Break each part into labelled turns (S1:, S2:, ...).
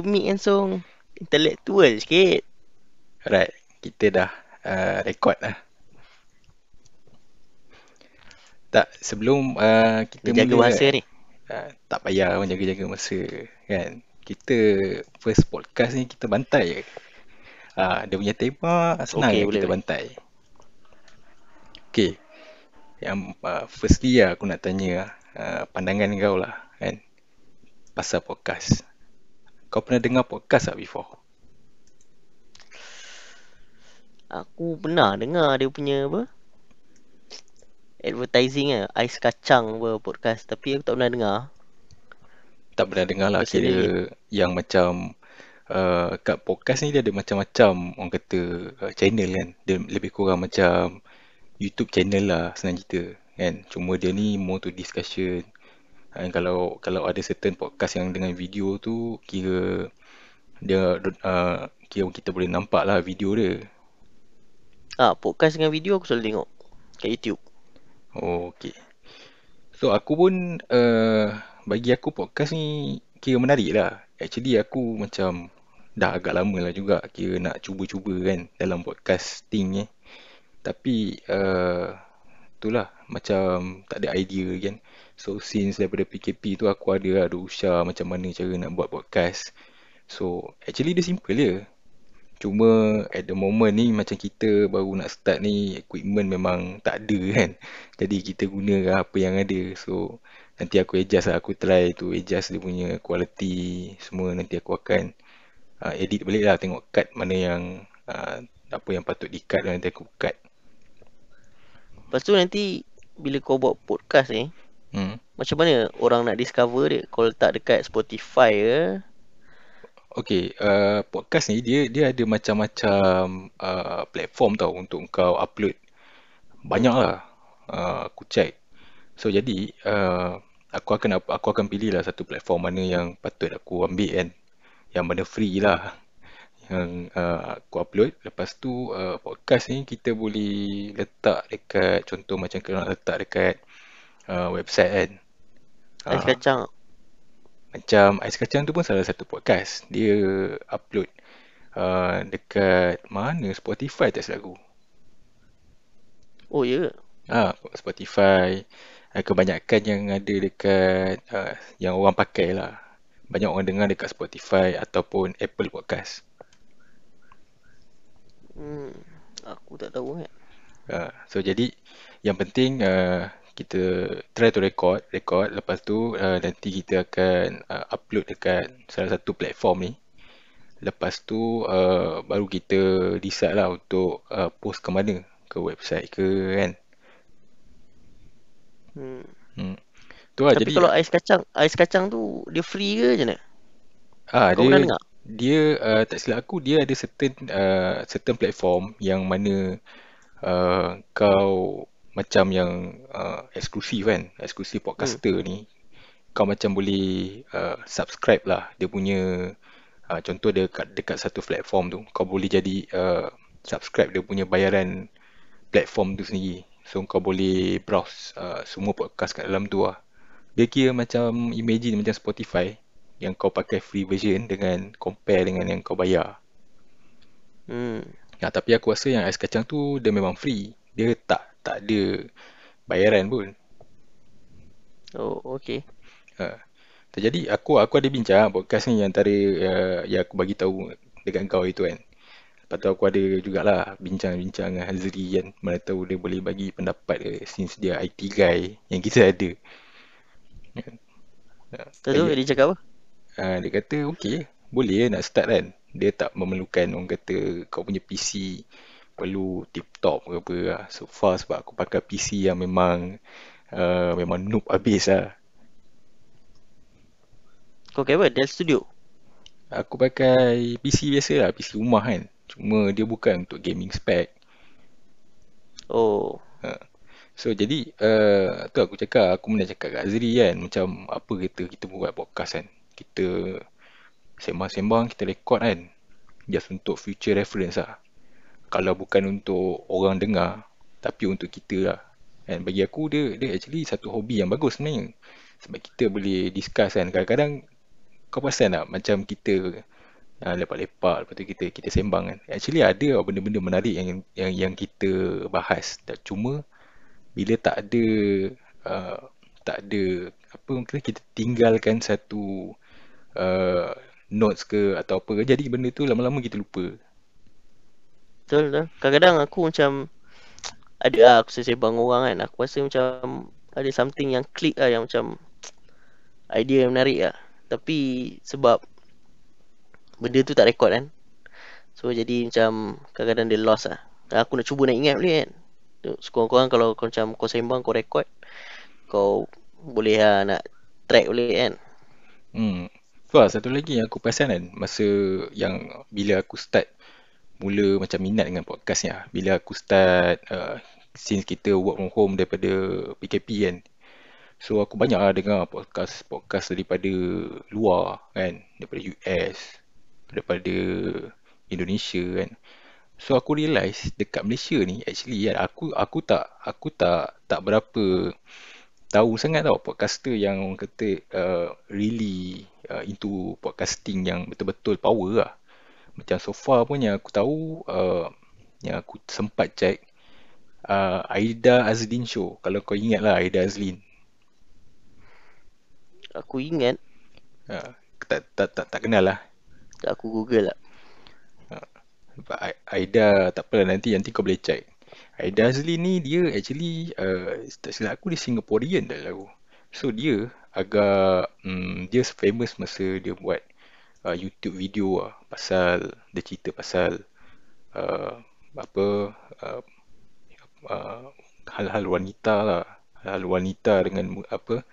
S1: akademik kan song. Intellectual sikit.
S2: Alright, kita dah uh, record lah. Tak, sebelum uh, kita
S1: jaga
S2: mula,
S1: masa ni.
S2: Uh, tak payah pun jaga-jaga masa kan. Kita first podcast ni kita bantai je. Uh, dia punya tema senang okay, kita
S1: boleh.
S2: bantai. Okay. Yang uh, firstly lah, aku nak tanya uh, pandangan kau lah kan. Pasal podcast. Kau pernah dengar podcast tak before?
S1: Aku pernah dengar dia punya apa? Advertising lah. Ais kacang apa podcast. Tapi aku tak pernah dengar.
S2: tak pernah dengar lah kira yang macam uh, kat podcast ni dia ada macam-macam orang kata uh, channel kan dia lebih kurang macam YouTube channel lah senang cerita kan cuma dia ni more to discussion and kalau kalau ada certain podcast yang dengan video tu kira dia uh, kira kita boleh nampak lah video dia
S1: Ah, podcast dengan video aku selalu tengok. Kat YouTube.
S2: Oh, okay. So aku pun uh, bagi aku podcast ni kira menarik lah. Actually aku macam dah agak lama lah juga kira nak cuba-cuba kan dalam podcasting ni. Tapi uh, itulah macam tak ada idea kan. So since daripada PKP tu aku ada ada usaha macam mana cara nak buat podcast. So actually dia simple je. Cuma at the moment ni macam kita baru nak start ni equipment memang tak ada kan. Jadi kita guna apa yang ada. So nanti aku adjust lah. Aku try to adjust dia punya quality semua. Nanti aku akan uh, edit balik lah. Tengok cut mana yang uh, apa yang patut di cut nanti aku cut.
S1: Lepas tu nanti bila kau buat podcast ni,
S2: Hmm.
S1: macam mana orang nak discover dia? Kau letak dekat Spotify ke?
S2: Okay, uh, podcast ni dia dia ada macam-macam uh, platform tau untuk kau upload. Banyak lah. Uh, aku check. So jadi uh, aku akan aku akan pilih lah satu platform mana yang patut aku ambil kan. Yang mana free lah. Yang uh, aku upload. Lepas tu uh, podcast ni kita boleh letak dekat contoh macam kau nak letak dekat uh, website kan.
S1: Ais
S2: Ah.
S1: kacang.
S2: Macam Ais Kacang tu pun salah satu podcast. Dia upload uh, dekat mana? Spotify tak silap aku.
S1: Oh ya.
S2: Ah, Spotify. Uh, kebanyakan yang ada dekat uh, yang orang pakai lah. Banyak orang dengar dekat Spotify ataupun Apple Podcast.
S1: Hmm. Aku tak tahu kan.
S2: Uh, so jadi yang penting uh, kita try to record, record. Lepas tu uh, nanti kita akan uh, upload dekat salah satu platform ni. Lepas tu uh, baru kita decide lah untuk uh, post ke mana, ke website ke kan.
S1: Hmm.
S2: Hmm. Tu lah
S1: Tapi
S2: jadi
S1: kalau ais kacang, ais kacang tu dia free ke macam mana?
S2: ah
S1: Kau
S2: dia
S1: pernah dengar?
S2: Dia uh, tak silap aku dia ada certain uh, certain platform yang mana uh, kau macam yang uh, eksklusif kan, eksklusif
S1: Hmm.
S2: podcaster ni kau macam boleh uh, subscribe lah. Dia punya uh, contoh dekat dekat satu platform tu kau boleh jadi uh, subscribe dia punya bayaran platform tu sendiri. So kau boleh browse uh, semua podcast kat dalam tu lah. Dia kira macam imagine macam Spotify yang kau pakai free version dengan compare dengan yang kau bayar
S1: Hmm.
S2: Ya, tapi aku rasa yang ais kacang tu dia memang free. Dia tak tak ada bayaran pun.
S1: Oh, okay.
S2: Ha. Jadi aku aku ada bincang podcast ni antara uh, yang aku bagi tahu dekat kau itu kan. Lepas tu aku ada jugalah bincang-bincang dengan Hazri kan. Mana tahu dia boleh bagi pendapat dia since dia IT guy yang kita ada.
S1: Lepas tu
S2: bagi-
S1: dia cakap apa?
S2: Ha, dia kata okey, boleh nak start kan. Dia tak memerlukan orang kata kau punya PC perlu tip-top ke apa lah. So far sebab aku pakai PC yang memang uh, memang noob habis lah.
S1: Kau pakai apa? Dell Studio?
S2: Aku pakai PC biasa lah, PC rumah kan. Cuma dia bukan untuk gaming spec.
S1: Oh.
S2: Ha. So jadi uh, tu aku cakap, aku pernah cakap kat Azri kan. Macam apa kata kita buat podcast kan. Kita sembang-sembang, kita record kan. Just untuk future reference lah. Kalau bukan untuk orang dengar, tapi untuk kita lah. And bagi aku dia dia actually satu hobi yang bagus sebenarnya. Sebab kita boleh discuss kan. Kadang-kadang kau perasan tak macam kita uh, lepak-lepak lepas tu kita kita sembang kan. Actually ada benda-benda menarik yang yang yang kita bahas. Tak cuma bila tak ada uh, tak ada apa kita tinggalkan satu uh, notes ke atau apa jadi benda tu lama-lama kita lupa.
S1: Betul betul. Kadang-kadang aku macam ada lah aku sembang orang kan. Aku rasa macam ada something yang klik lah yang macam idea yang menarik lah. Tapi sebab benda tu tak record kan. So jadi macam kadang-kadang dia lost lah. Aku nak cuba nak ingat boleh kan. Sekurang-kurang kalau kau macam kau sembang kau record. Kau boleh lah nak track boleh kan.
S2: Hmm. Wah, satu lagi yang aku perasan kan masa yang bila aku start mula macam minat dengan podcast ni lah. Bila aku start uh, since kita work from home daripada PKP kan. So aku banyak lah dengar podcast-podcast daripada luar kan. Daripada US, daripada Indonesia kan. So aku realise dekat Malaysia ni actually kan aku aku tak aku tak tak berapa tahu sangat tau podcaster yang orang kata uh, really uh, into podcasting yang betul-betul power lah. Macam so far pun yang aku tahu uh, yang aku sempat check uh, Aida Azlin Show. Kalau kau ingat lah Aida Azlin.
S1: Aku ingat.
S2: Uh, tak, tak, tak, tak kenal lah.
S1: Aku google lah.
S2: Uh, Aida tak apalah nanti nanti kau boleh check. Aida Azlin ni dia actually uh, tak silap aku dia Singaporean dah lagu. So dia agak um, dia famous masa dia buat uh, YouTube video lah pasal dia cerita pasal uh, apa uh, uh, hal-hal wanita lah. Hal wanita dengan apa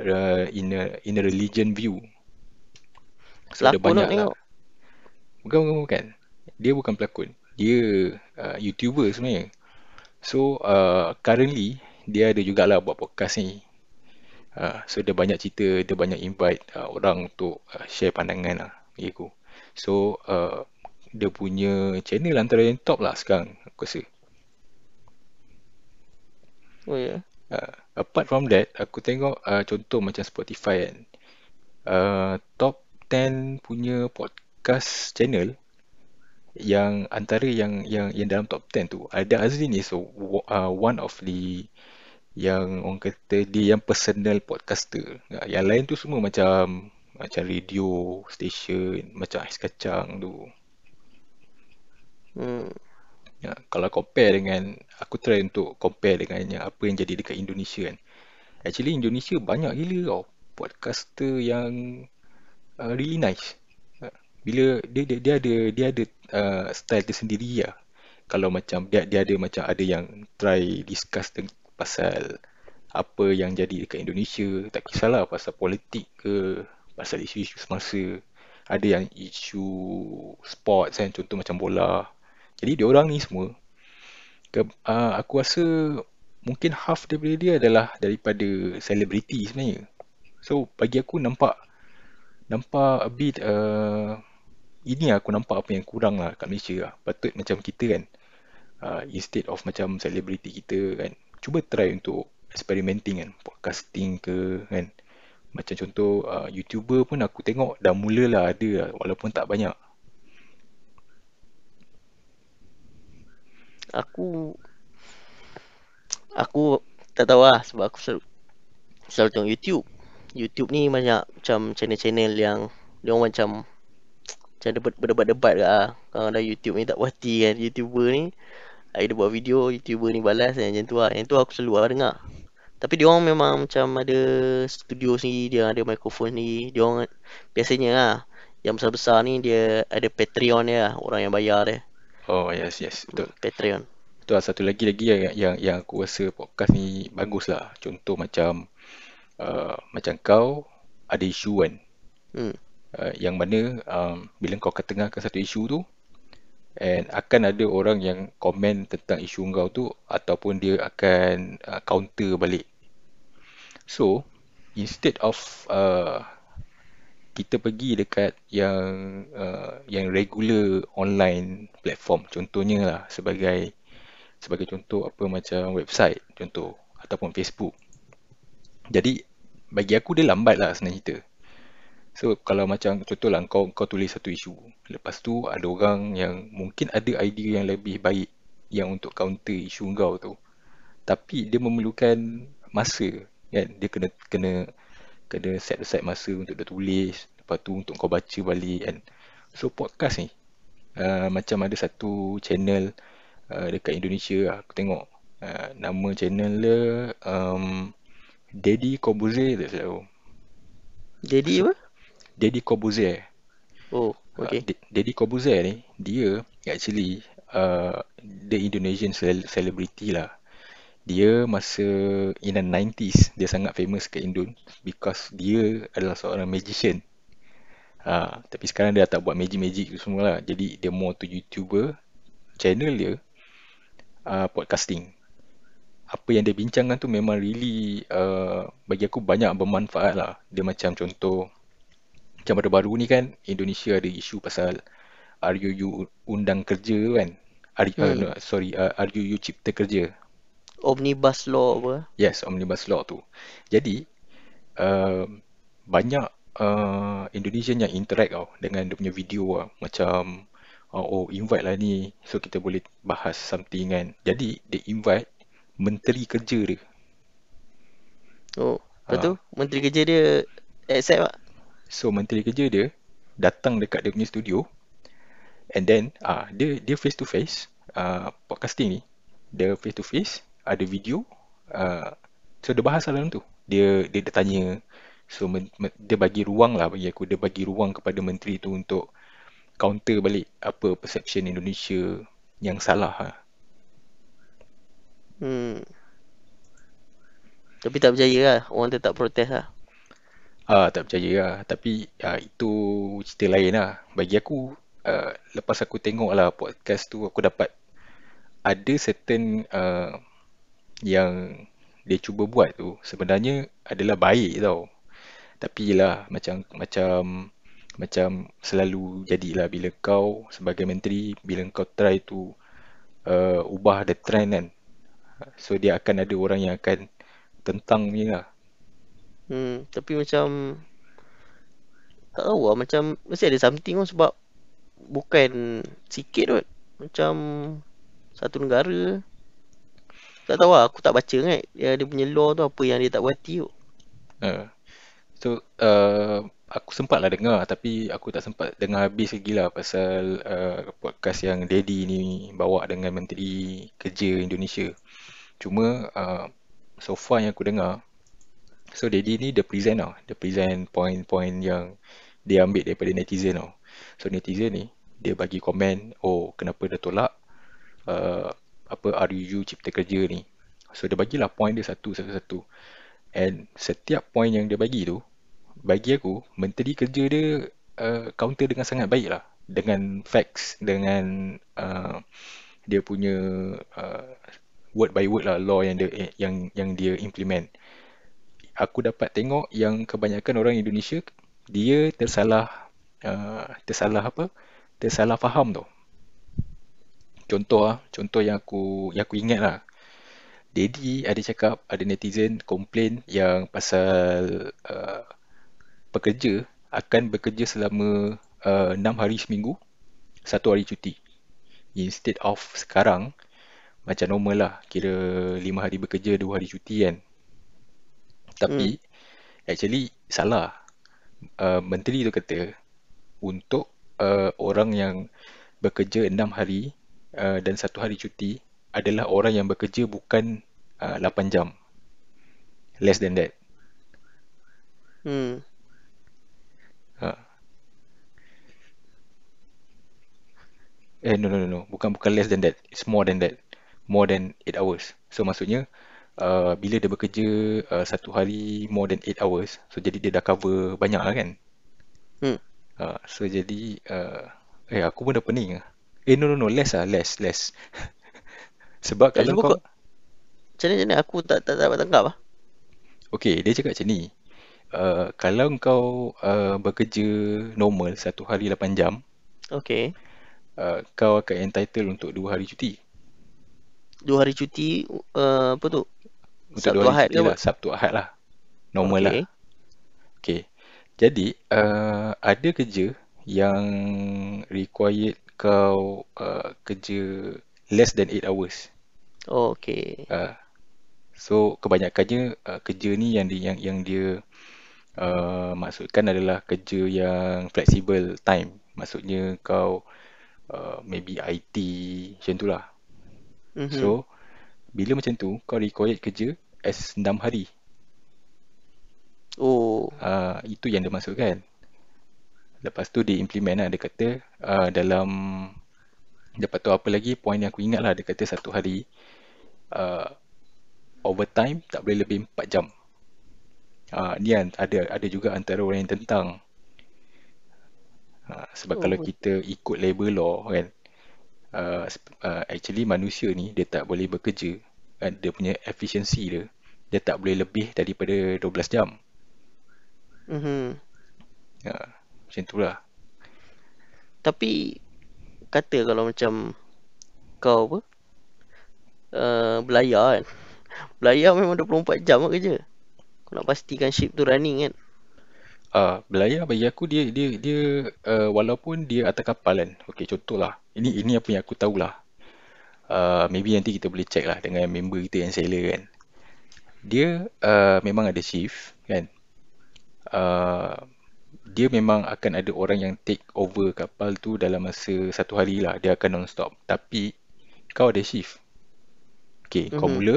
S2: uh, in a in a religion view.
S1: So ada banyak lah.
S2: Bukan, bukan bukan. Dia bukan pelakon. Dia uh, youtuber sebenarnya so uh, currently dia ada jugalah buat podcast ni uh, so dia banyak cerita dia banyak invite uh, orang untuk uh, share pandangan lah aku so uh, dia punya channel antara yang top lah sekarang aku rasa
S1: Oh ya. Yeah.
S2: Uh, apart from that, aku tengok uh, contoh macam Spotify kan. Uh, top 10 punya podcast channel yang antara yang yang yang dalam top 10 tu ada Azrin ni so uh, one of the yang orang kata dia yang personal podcaster. Yang lain tu semua macam macam radio station, macam ais kacang tu. Hmm. Ya, kalau compare dengan aku try untuk compare dengan yang apa yang jadi dekat Indonesia kan. Actually Indonesia banyak gila tau podcaster yang uh, really nice. Bila dia dia, dia ada dia ada uh, style tersendiri lah. Kalau macam dia dia ada macam ada yang try discuss pasal apa yang jadi dekat Indonesia, tak kisahlah pasal politik ke, pasal isu-isu semasa. Ada yang isu sports kan, contoh macam bola. Jadi dia orang ni semua ke, uh, aku rasa mungkin half daripada dia adalah daripada selebriti sebenarnya. So bagi aku nampak nampak a bit uh, ini aku nampak apa yang kurang lah kat Malaysia lah. Patut macam kita kan uh, instead of macam selebriti kita kan cuba try untuk experimenting kan podcasting ke kan macam contoh uh, YouTuber pun aku tengok dah mulalah ada lah, walaupun tak banyak
S1: aku aku tak tahu lah sebab aku selalu selalu tengok YouTube. YouTube ni banyak macam channel-channel yang dia orang macam macam berdebat-debat ke lah. Kalau ada YouTube ni tak puati kan YouTuber ni. Dia buat video, YouTuber ni balas kan macam tu lah. Yang tu aku selalu lah dengar. Tapi dia orang memang macam ada studio sendiri, dia ada mikrofon ni. Dia orang biasanya lah yang besar-besar ni dia ada Patreon dia lah, orang yang bayar dia.
S2: Oh yes yes betul.
S1: Patreon.
S2: Betul lah satu lagi lagi yang yang yang aku rasa podcast ni bagus lah. Contoh macam uh, macam kau ada isu kan. Hmm. Uh, yang mana um, bila kau ketengahkan satu isu tu and akan ada orang yang komen tentang isu kau tu ataupun dia akan uh, counter balik. So instead of uh, kita pergi dekat yang uh, yang regular online platform contohnya lah sebagai sebagai contoh apa macam website contoh ataupun Facebook jadi bagi aku dia lambat lah senang cerita So kalau macam contohlah kau kau tulis satu isu, lepas tu ada orang yang mungkin ada idea yang lebih baik yang untuk counter isu kau tu. Tapi dia memerlukan masa kan. Dia kena kena kena set aside masa untuk dia tulis, lepas tu untuk kau baca balik kan. So podcast ni uh, macam ada satu channel uh, dekat Indonesia aku tengok uh, nama channel dia um, Daddy Corbuzier tak aku.
S1: Jadi apa?
S2: Daddy Corbuzier.
S1: Oh,
S2: Uh,
S1: okay.
S2: D- Deddy Corbuzier ni dia actually uh, the Indonesian cel- celebrity lah. Dia masa in the 90s dia sangat famous ke Indon because dia adalah seorang magician. Uh, tapi sekarang dia tak buat magic-magic tu semua lah. Jadi dia more to YouTuber. Channel dia uh, podcasting. Apa yang dia bincangkan tu memang really uh, bagi aku banyak bermanfaat lah. Dia macam contoh macam baru-baru ni kan Indonesia ada isu pasal RUU Undang Kerja kan? R, uh,
S1: Hmm.
S2: no, sorry uh, RUU Cipta Kerja.
S1: Omnibus law apa?
S2: yes Omnibus Law tu. Jadi uh, banyak uh, Indonesian yang interact tau dengan dia punya video lah macam uh, oh invite lah ni so kita boleh bahas something kan. Jadi dia invite Menteri Kerja dia.
S1: Oh, lepas tu
S2: uh,
S1: menteri kerja dia accept tak?
S2: So Menteri Kerja dia datang dekat dia punya studio And then ah uh, dia dia face to face uh, podcasting ni dia face to face ada video uh, so dia bahas dalam tu dia dia, dia tanya so men, men, dia bagi ruang lah bagi aku dia bagi ruang kepada menteri tu untuk counter balik apa perception Indonesia yang salah ha.
S1: Hmm. Tapi tak berjaya lah. Orang tetap protes lah.
S2: Ah tak percaya lah tapi ah, itu cerita lain lah bagi aku uh, lepas aku tengok lah podcast tu aku dapat ada certain uh, yang dia cuba buat tu sebenarnya adalah baik tau. Tapi lah macam macam macam selalu jadilah bila kau sebagai menteri bila kau try to uh, ubah the trend kan. So dia akan ada orang yang akan tentang ni lah.
S1: Hmm. Tapi macam tak tahu lah. Macam mesti ada something pun sebab bukan sikit kot. Macam satu negara. Tak tahu lah. Aku tak baca kan. Dia, dia punya law tu apa yang dia tak berhati tu.
S2: Uh, so uh, aku sempat lah dengar tapi aku tak sempat dengar habis lagi lah pasal uh, podcast yang Daddy ni bawa dengan Menteri Kerja Indonesia. Cuma uh, so far yang aku dengar So Daddy ni dia present tau. Dia present point-point yang Dia ambil daripada netizen tau. So netizen ni Dia bagi komen Oh kenapa dia tolak uh, Apa RUU Cipta Kerja ni? So dia bagilah point dia satu-satu And setiap point yang dia bagi tu Bagi aku Menteri Kerja dia uh, Counter dengan sangat baik lah. Dengan facts Dengan uh, Dia punya uh, Word by word lah Law yang dia yang yang dia implement aku dapat tengok yang kebanyakan orang Indonesia dia tersalah uh, tersalah apa? Tersalah faham tu. Contoh ah, contoh yang aku yang aku ingat lah. Daddy ada cakap ada netizen komplain yang pasal uh, pekerja akan bekerja selama uh, 6 hari seminggu, satu hari cuti. Instead of sekarang macam normal lah, kira 5 hari bekerja, 2 hari cuti kan. Tapi
S1: Hmm.
S2: actually salah. Uh, menteri tu kata untuk uh, orang yang bekerja 6 hari uh, dan satu hari cuti adalah orang yang bekerja bukan uh, 8 jam. Less than that.
S1: Hmm.
S2: Ha. Eh no no no no, bukan bukan less than that. It's more than that. More than 8 hours. So maksudnya uh, bila dia bekerja uh, satu hari more than 8 hours, so jadi dia dah cover banyak lah kan?
S1: Hmm.
S2: Uh, so jadi uh, eh aku pun dah pening lah. Eh no no no, less lah, less, less. Sebab kalau kau
S1: kau. Macam mana, macam mana? Aku tak, tak, tak dapat tangkap lah.
S2: Okay, dia cakap macam ni. Uh, kalau kau uh, bekerja normal satu hari 8 jam,
S1: Okay.
S2: uh, kau akan entitled untuk dua hari cuti.
S1: Dua hari cuti, uh, apa tu?
S2: Untuk
S1: Sabtu Ahad ke apa?
S2: lah, Sabtu Ahad lah. Normal lah.
S1: Okay.
S2: Okay. Jadi, uh, ada kerja yang required kau uh, kerja less than 8 hours.
S1: Oh, okay.
S2: Uh, so, kebanyakannya uh, kerja ni yang dia, yang, yang dia uh, maksudkan adalah kerja yang flexible time. Maksudnya kau uh, maybe IT macam tu lah.
S1: Mm-hmm.
S2: So, bila macam tu, kau required kerja as 6 hari.
S1: oh,
S2: Uh, itu yang dia maksudkan. Lepas tu dia implement lah. Dia kata uh, dalam... Lepas tu apa lagi, poin yang aku ingat lah. Dia kata satu hari uh, overtime tak boleh lebih 4 jam. Uh, ni an- ada ada juga antara orang yang tentang. Uh, sebab
S1: Oh.
S2: kalau kita ikut labor law kan, uh, uh, actually manusia ni dia tak boleh bekerja. Kan, dia punya efficiency dia, dia tak boleh lebih daripada 12 jam.
S1: mm-hmm.
S2: Uh, macam tu lah.
S1: Tapi kata kalau macam kau apa? Uh, belayar kan. Belayar memang 24 jam lah kerja. Kau nak pastikan ship tu running kan.
S2: Ah, belayar bagi aku dia dia dia uh, walaupun dia atas kapal kan. Okey, contohlah. Ini ini apa yang aku tahulah. Uh, maybe nanti kita boleh check lah dengan member kita yang sailor kan. Dia uh, memang ada shift kan. Uh, dia memang akan ada orang yang take over kapal tu dalam masa satu hari lah. Dia akan non-stop. Tapi kau ada shift. Okay, kau
S1: Mhm.
S2: mula.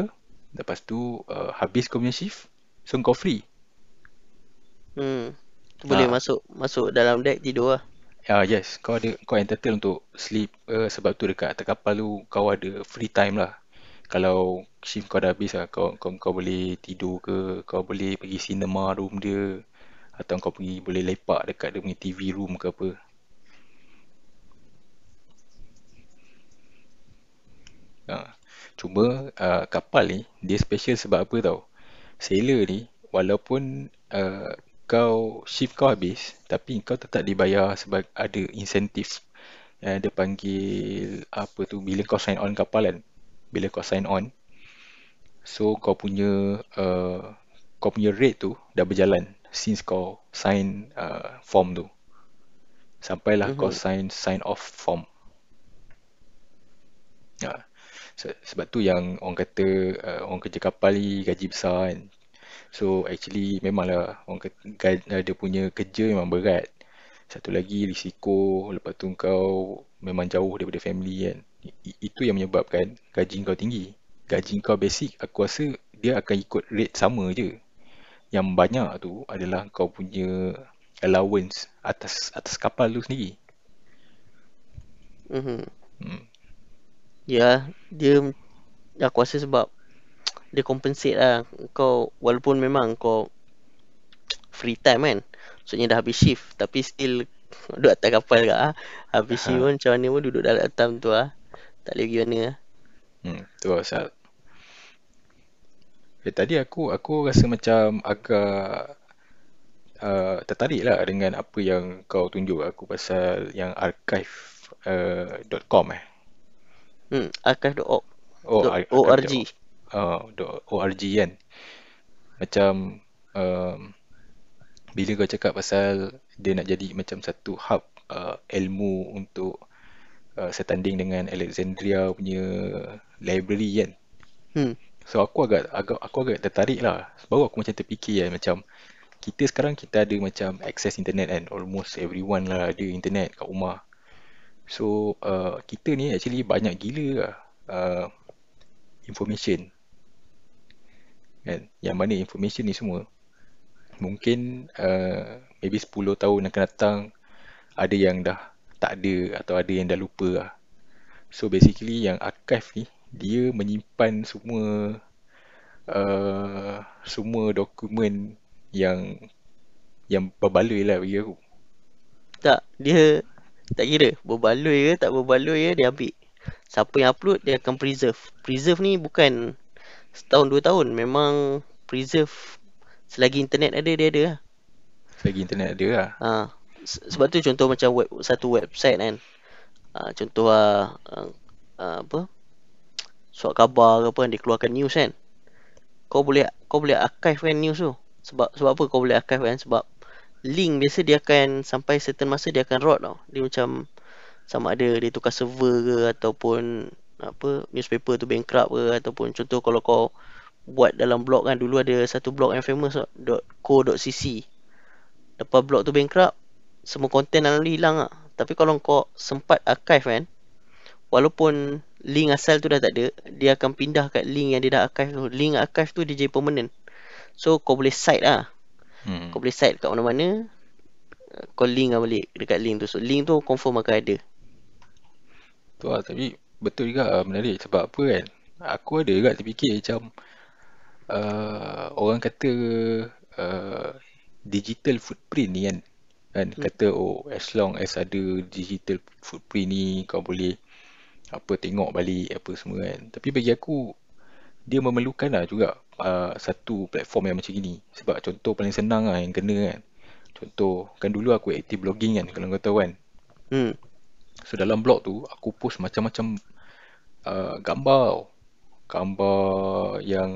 S2: Lepas tu uh, habis kau punya shift. So kau free.
S1: Hmm. Boleh
S2: Ah.
S1: masuk masuk dalam deck tidur lah.
S2: Ah yes, kau ada kau entitled untuk sleep uh, sebab tu dekat atas kapal tu kau ada free time lah. Kalau shift kau dah habis lah, kau, kau kau boleh tidur ke, kau boleh pergi cinema room dia atau kau pergi boleh lepak dekat dia punya TV room ke apa. Ha. Cuma uh, kapal ni dia special sebab apa tau? Sailor ni walaupun uh, kau shift kau habis tapi kau tetap dibayar sebab ada insentif yang dia panggil apa tu bila kau sign on kapal kan. Bila kau sign on so kau punya uh, kau punya rate tu dah berjalan since kau sign uh, form tu. Sampailah kau
S1: Mhm.
S2: sign sign off form. Ha. Se- Sebab tu yang orang kata uh, orang kerja kapal ni gaji besar kan. So actually memanglah orang kata uh, dia punya kerja memang berat. Satu lagi risiko, lepas tu kau memang jauh daripada family kan. Itu yang menyebabkan gaji kau tinggi. Gaji kau basic aku rasa dia akan ikut rate sama je. Yang banyak tu adalah kau punya allowance atas atas kapal tu sendiri.
S1: Mhm.
S2: Hmm.
S1: Ya, dia aku rasa sebab dia compensate lah kau walaupun memang kau free time kan. Maksudnya dah habis shift tapi still duduk atas kapal kat ah. Habis shift
S2: Ha.
S1: pun macam mana pun duduk dalam atam tu ah. Tak boleh pergi mana ah.
S2: Hmm, tu pasal. Eh, tadi aku aku rasa macam agak uh, tertarik lah dengan apa yang kau tunjuk aku pasal yang archive uh, .com eh.
S1: Hmm, archive.org.
S2: Oh, ar-
S1: .org.
S2: archive Oh, dot .org kan. Macam um, bila kau cakap pasal dia nak jadi macam satu hub uh, ilmu untuk uh, setanding dengan Alexandria punya library kan.
S1: Hmm.
S2: So aku agak agak aku agak tertarik lah. Baru aku macam terfikir kan macam kita sekarang kita ada macam access internet kan. Almost everyone lah ada internet kat rumah. So uh, kita ni actually banyak gila lah uh, information kan. Yang mana information ni semua mungkin uh, maybe 10 tahun akan datang ada yang dah tak ada atau ada yang dah lupa lah. So basically yang archive ni dia menyimpan semua uh, semua dokumen yang yang berbaloi lah bagi aku.
S1: Tak, dia tak kira berbaloi ke tak berbaloi ke dia ambil. Siapa yang upload dia akan preserve. Preserve ni bukan setahun dua tahun, memang preserve selagi internet ada dia ada lah.
S2: Selagi internet ada lah.
S1: Ha. Se- Sebab tu contoh macam web satu website kan. Ha, contoh uh, uh, apa? Surat khabar ke apa dia keluarkan news kan. Kau boleh kau boleh archive kan news tu. Sebab sebab apa kau boleh archive kan? Sebab link biasa dia akan sampai certain masa dia akan rot tau. Dia macam sama ada dia tukar server ke ataupun apa newspaper tu bankrupt ke ataupun contoh kalau kau buat dalam blog kan dulu ada satu blog yang famous .co.cc. Lepas blog tu bankrupt, semua konten dalam tu hilang ah. Tapi kalau kau sempat archive kan, walaupun link asal tu dah tak ada, dia akan pindah kat link yang dia dah archive tu. Link archive tu dia jadi permanent. So kau boleh cite lah.
S2: Hmm.
S1: Kau boleh cite kat mana-mana, kau link lah balik dekat link tu. So link tu confirm akan ada.
S2: Tu lah, tapi betul juga lah menarik sebab apa kan? Aku ada juga terfikir macam uh, orang kata uh, digital footprint ni kan kan
S1: Hmm.
S2: kata oh as long as ada digital footprint ni kau boleh apa tengok balik apa semua kan tapi bagi aku dia memerlukan lah juga uh, satu platform yang macam gini sebab contoh paling senang lah yang kena kan contoh kan dulu aku aktif blogging kan kalau kau tahu kan
S1: Hmm.
S2: so dalam blog tu aku post macam-macam uh, gambar tau. gambar yang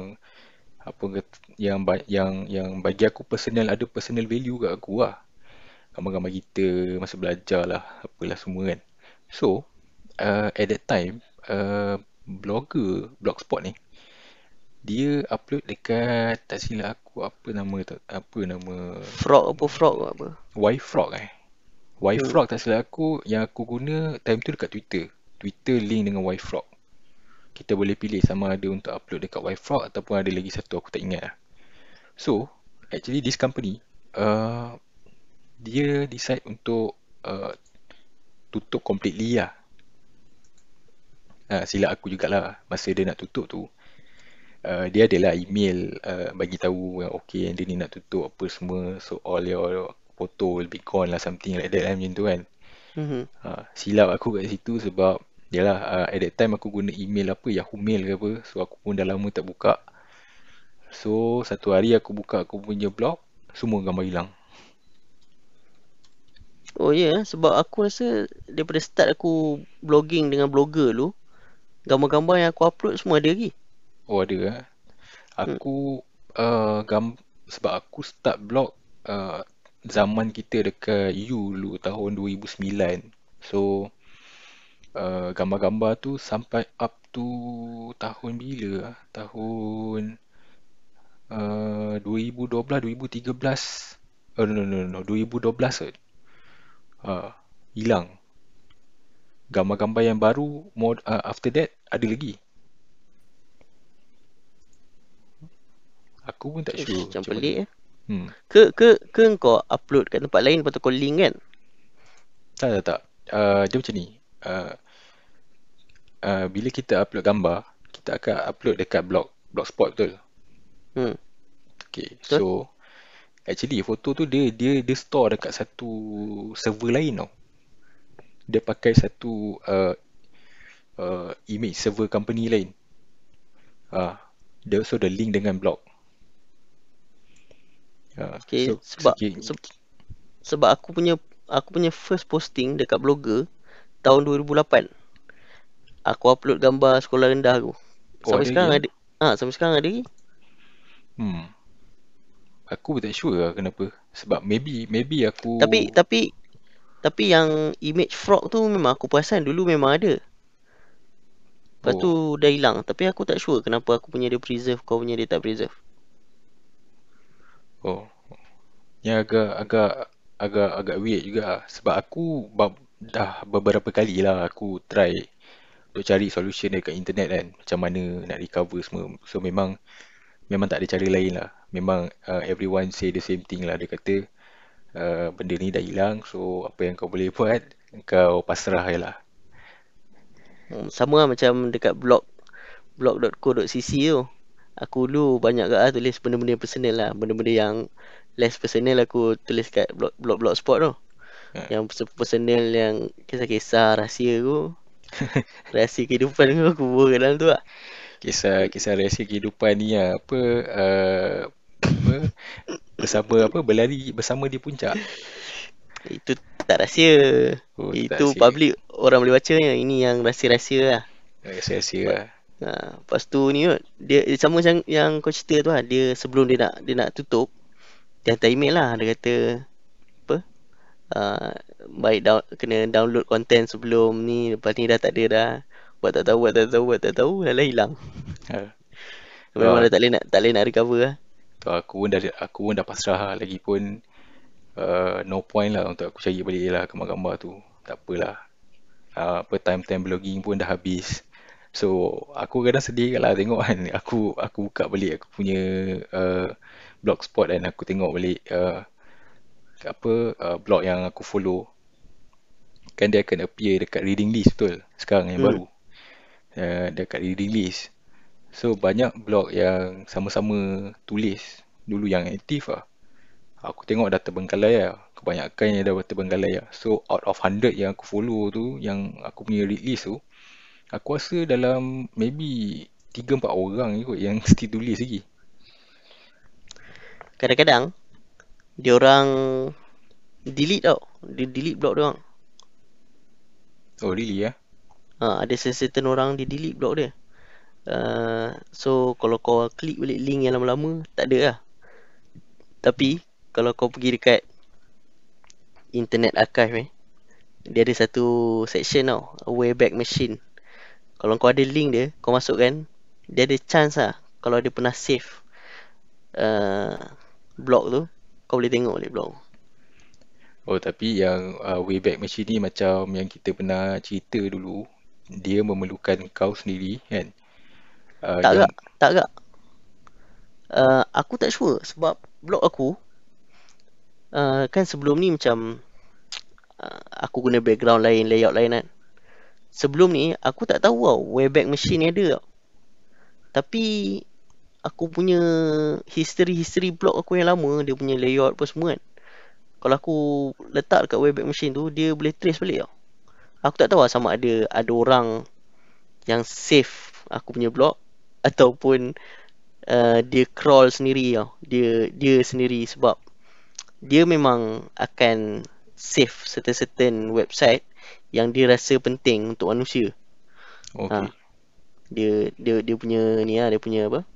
S2: apa yang yang yang bagi aku personal ada personal value kat aku lah gambar-gambar kita masa belajar lah apalah semua kan. So uh, at that time uh, blogger blogspot ni dia upload dekat tak silap aku apa nama tak apa nama?
S1: Frog apa frog apa.
S2: Yfrog eh.
S1: Hmm.
S2: Yfrog tak silap aku yang aku guna time tu dekat Twitter. Twitter link dengan Yfrog kita boleh pilih sama ada untuk upload dekat Yfrog ataupun ada lagi satu aku tak ingat lah. So actually this company uh, dia decide untuk uh, tutup completely lah. Uh, silap aku jugalah masa dia nak tutup tu. Uh, dia adalah email uh, bagi tahu yang okay yang dia ni nak tutup apa semua. So all your photo will be gone lah something like that lah macam tu kan.
S1: Mhm.
S2: uh, silap aku kat situ sebab yalah uh, at that time aku guna email apa Yahoo Mail ke apa. So aku pun dah lama tak buka. So satu hari aku buka aku punya blog semua gambar hilang
S1: Oh ya, yeah, sebab aku rasa daripada start aku blogging dengan blogger dulu, gambar-gambar yang aku upload semua ada lagi.
S2: oh ada
S1: Hmm.
S2: aku uh, gam sebab aku start blog uh, zaman kita dekat U dulu tahun 2009 so uh, gambar-gambar tu sampai up to tahun bila ah? tahun uh, 2012 2013 oh no no no, no 2012 kot uh, hilang gambar-gambar yang baru mod, uh, after that ada lagi aku pun tak sure
S1: macam pelik eh.
S2: hmm.
S1: Ke ke ke kau upload kat tempat lain lepas tu kau link kan?
S2: tak tak tak uh, dia macam ni uh, uh, bila kita upload gambar kita akan upload dekat blog blogspot betul
S1: Hmm.
S2: okay
S1: Betul?
S2: so actually foto tu dia dia dia store dekat satu server lain tau dia pakai satu uh, uh, image server company lain ah dia also ada link dengan blog Ah,
S1: Okay,
S2: so
S1: sebab
S2: sikit
S1: se, sebab aku punya aku punya first posting dekat blogger tahun 2008. Aku upload gambar sekolah rendah aku.
S2: oh
S1: Sampai
S2: ada
S1: sekarang
S2: lagi
S1: ada.
S2: ah
S1: Ah, sampai sekarang ada lagi.
S2: hmm aku tak sure lah kenapa sebab maybe maybe aku
S1: Tapi tapi tapi yang image frog tu memang aku perasan dulu memang ada. Lepas
S2: oh
S1: tu dah hilang. Tapi aku tak sure kenapa aku punya dia preserve, kau punya dia tak preserve.
S2: oh yang agak agak agak agak weird juga lah. sebab aku dah beberapa kali lah aku try untuk cari solution dekat internet kan macam mana nak recover semua so memang memang tak ada cara lain lah memang uh, everyone say the same thing lah dia kata uh, benda ni dah hilang so apa yang kau boleh buat kau pasrah je lah
S1: Hmm, sama lah macam dekat blog blog.co.cc tu. Aku dulu banyak gak lah tulis benda-benda personal lah. Benda-benda yang less personal aku tulis kat blog blog blogspot tu.
S2: Ha.
S1: Yang pers- personal yang kisah-kisah rahsia aku. rahsia kehidupan aku aku buat kat dalam tu lah.
S2: kisah kisah rahsia kehidupan ni lah apa uh, apa bersama apa berlari bersama di puncak
S1: Itu tak rahsia.
S2: oh tak
S1: Itu
S2: rahsia
S1: public orang boleh baca yang ini yang rahsia-rahsia lah.
S2: rahsia-rahsia lah
S1: ha, lepas tu ni kot, dia dia sama macam yang kau cerita tu lah. Dia sebelum dia nak dia nak tutup, dia hantar email lah. Dia kata, uh, baik down, kena download konten sebelum ni lepas ni dah tak ada dah buat tak tahu buat tak tahu buat tak tahu dah lah hilang
S2: Ha.
S1: memang
S2: Wah.
S1: dah tak boleh nak tak boleh nak recover lah
S2: Tu aku pun dah aku pun dah pasrah lah. Lagipun uh, no point lah untuk aku cari balik lah gambar-gambar tu. Tak apalah. Uh, apa time-time blogging pun dah habis. So aku kadang sedih kat lah tengok kan. Aku aku buka balik aku punya uh, blogspot dan aku tengok balik uh, apa uh, blog yang aku follow. Kan dia akan appear dekat reading list betul. Sekarang yang
S1: Hmm.
S2: baru. Uh, dekat reading list. So banyak blog yang sama-sama tulis dulu yang aktif lah. Aku tengok dah terbengkalai lah. Kebanyakan yang dah terbengkalai lah. So out of 100 yang aku follow tu, yang aku punya read list tu, aku rasa dalam maybe 3-4 orang je kot yang still tulis lagi.
S1: kadang-kadang dia orang delete tau dia delete blog dia orang
S2: Oh really ya?
S1: ha, ada certain orang dia delete blog dia uh, so kalau kau klik balik link yang lama-lama tak ada lah. Tapi kalau kau pergi dekat internet archive eh dia ada satu section tau wayback machine. Kalau kau ada link dia kau masukkan dia ada chance lah kalau dia pernah save uh, blog tu. Kau boleh tengok balik blog
S2: Oh tapi yang uh, Wayback Machine ni macam yang kita pernah cerita dulu, dia memerlukan kau sendiri kan? Uh,
S1: tak
S2: yang,
S1: agak tak agak uh, aku tak sure sebab blog aku uh, kan sebelum ni macam uh, aku guna background lain layout lain kan. Sebelum ni aku tak tahu tau wayback machine ni ada tau tapi aku punya history-history blog aku yang lama dia punya layout apa semua kan. Kalau aku letak dekat wayback machine tu dia boleh trace balik tau. Aku tak tahu lah sama ada ada orang yang save aku punya blog ataupun uh, dia crawl sendiri tau dia dia sendiri sebab dia memang akan save certain-certain website yang dia rasa penting untuk manusia
S2: okay.
S1: ha. dia dia dia punya ni lah dia punya apa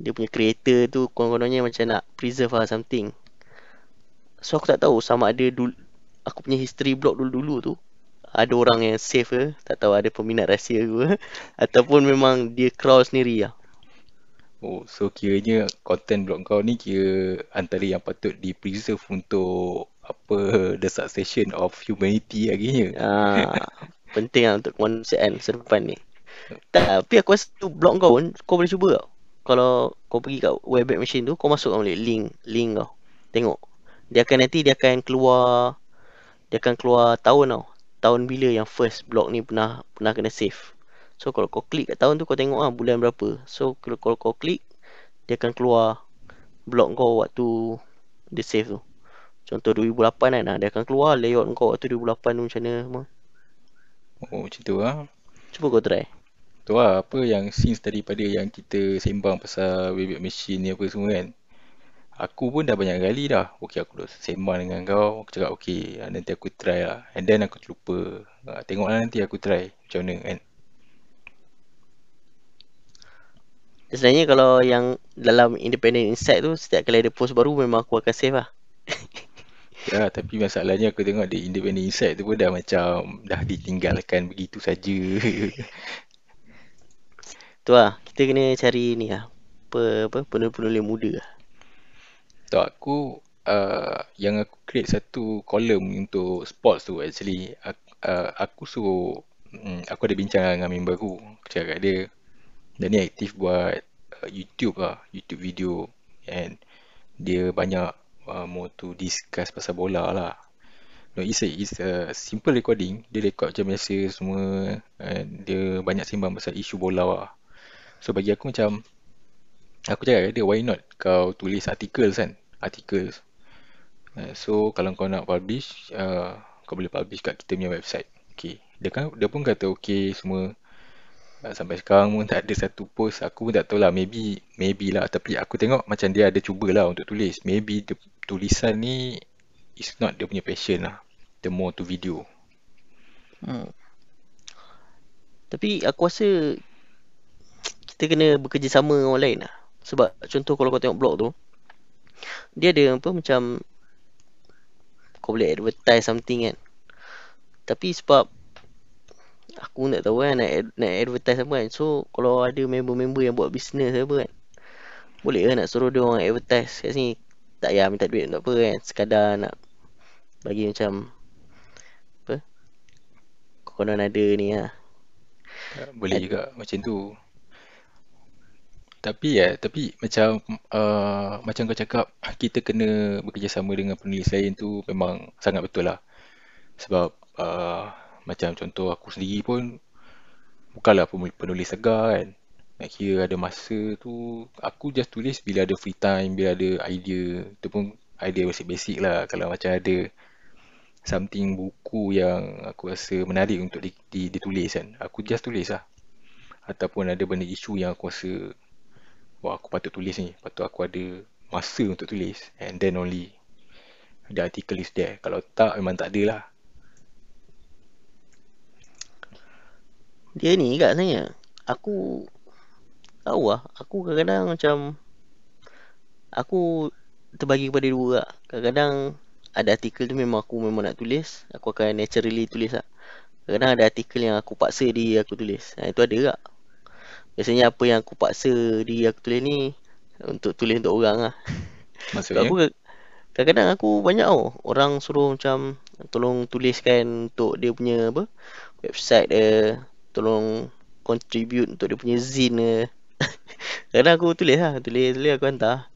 S1: dia punya creator tu konon-kononnya macam nak preserve lah something so aku tak tahu sama ada dulu aku punya history blog dulu-dulu tu ada orang yang save ke tak tahu ada peminat rahsia ke ataupun memang dia crawl sendiri lah
S2: Oh, so kiranya konten blog kau ni kira antara yang patut di preserve untuk apa the succession of humanity agaknya.
S1: Ah, penting lah untuk kemanusiaan masa depan ni. Tapi aku rasa tu blog kau pun kau boleh cuba tau. Kalau kau pergi kat webback machine tu kau masukkan boleh link link kau. Tengok. Dia akan nanti dia akan keluar dia akan keluar tahun tau. Tahun bila yang first blog ni pernah pernah kena save. So kalau kau klik kat tahun tu kau tengok ah bulan berapa. So kalau, kalau kau klik dia akan keluar blog kau waktu dia save tu. Contoh 2008 kan ah, dia akan keluar layout kau waktu 2008 tu macam mana semua.
S2: Oh, macam tu lah.
S1: Cuba kau try.
S2: Tu lah apa yang since daripada yang kita sembang pasal Wayback Machine ni apa semua kan. Aku pun dah banyak kali dah. Okay aku dah sembang dengan kau. Aku cakap okay nanti aku try lah. And then aku terlupa. Ha, tengoklah nanti aku try macam mana kan.
S1: Sebenarnya kalau yang dalam Independent Insight tu setiap kali ada post baru memang aku akan save lah.
S2: Ya, tapi masalahnya aku tengok di Independent Insight tu pun dah macam dah ditinggalkan begitu saja.
S1: Tu lah, kita kena cari ni lah. Apa, apa penulis-penulis muda lah.
S2: Tu aku uh, yang aku create satu column untuk sports tu actually uh, aku suruh um, aku ada bincang dengan member aku. Cakap kat dia dia ni aktif buat uh, YouTube lah, YouTube video and dia banyak uh, more to discuss pasal bola lah. No, it's a, it's a simple recording. Dia record macam biasa semua. Dia banyak sembang pasal isu bola lah. So bagi aku macam Aku cakap dia why not kau tulis articles kan Articles uh, So kalau kau nak publish uh, Kau boleh publish kat kita punya website. Okay. Dia, kan, dia pun kata okay semua uh, Sampai sekarang pun tak ada satu post. Aku pun tak tahu lah maybe Maybe lah. Tapi aku tengok macam dia ada cubalah untuk tulis. Maybe the, tulisan ni Is not dia punya passion lah. The more to video.
S1: Hmm. Tapi aku rasa kita kena bekerjasama orang lain lah. Sebab contoh kalau kau tengok blog tu, dia ada apa macam kau boleh advertise something kan. Tapi sebab aku tak tahu kan nak, nak advertise apa kan. So kalau ada member-member yang buat business apa kan. Boleh ke nak suruh dia orang advertise kat sini. Tak payah minta duit untuk apa kan. Sekadar nak bagi macam apa. Konon ada ni lah.
S2: Boleh juga macam tu. Tapi ya, tapi macam uh, macam kau cakap kita kena bekerjasama dengan penulis lain tu memang sangat betul lah. Sebab uh, macam contoh aku sendiri pun bukanlah penulis segar kan. Nak kira ada masa tu aku just tulis bila ada free time, bila ada idea. Tu pun idea basic-basic lah kalau macam ada something buku yang aku rasa menarik untuk ditulis kan. Aku just tulis lah. Ataupun ada benda isu yang aku rasa wah aku patut tulis ni. Patut aku ada masa untuk tulis. And then only the article is there. Kalau tak memang tak ada lah
S1: dia ni kat sebenarnya aku tahu lah aku kadang-kadang macam aku terbagi kepada dua lah kadang-kadang ada artikel tu memang aku memang nak tulis. Aku akan naturally tulis lah. Kadang-kadang ada artikel yang aku paksa diri aku tulis. Ha, itu ada tak Biasanya apa yang aku paksa diri aku tulis ni Untuk tulis untuk orang lah.
S2: Maksudnya?
S1: Aku Kadang-kadang aku banyak tau. Orang suruh macam Tolong tuliskan untuk dia punya apa? Website dia Tolong contribute untuk dia punya zine dia. Kadang aku tulis lah. Tulis-tulis aku hantar.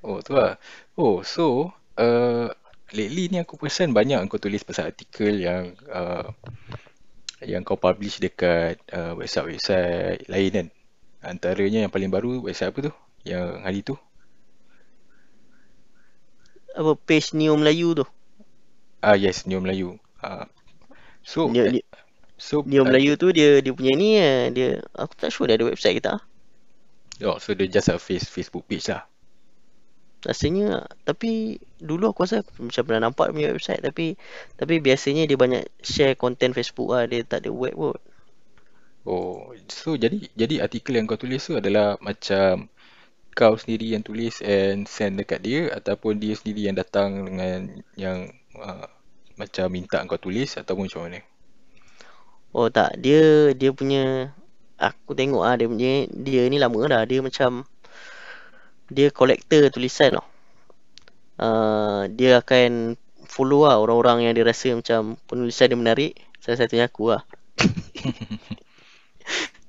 S2: Oh tu lah. Oh so uh, Lately ni aku perasan banyak kau tulis pasal artikel yang uh, yang kau publish dekat uh, website-website lain kan? Antaranya yang paling baru website apa tu? Yang hari tu?
S1: Apa page Neo Melayu tu?
S2: Ah yes Neo Melayu. Ah. So
S1: Neo,
S2: eh,
S1: so Neo uh, Melayu tu dia dia punya ni eh, dia aku tak sure dia ada website kita
S2: oh so dia just a face Facebook page lah
S1: Rasanya tapi dulu aku rasa macam pernah nampak punya website tapi tapi biasanya dia banyak share content Facebook lah dia tak ada web pun.
S2: Oh, so jadi jadi artikel yang kau tulis tu adalah macam kau sendiri yang tulis and send dekat dia ataupun dia sendiri yang datang dengan yang uh, macam minta kau tulis ataupun macam mana?
S1: Oh tak, dia dia punya aku tengok ah dia punya dia ni lama dah dia macam dia collector tulisan tau. Uh, dia akan follow lah orang-orang yang dia rasa macam penulisan dia menarik. Salah satunya aku lah.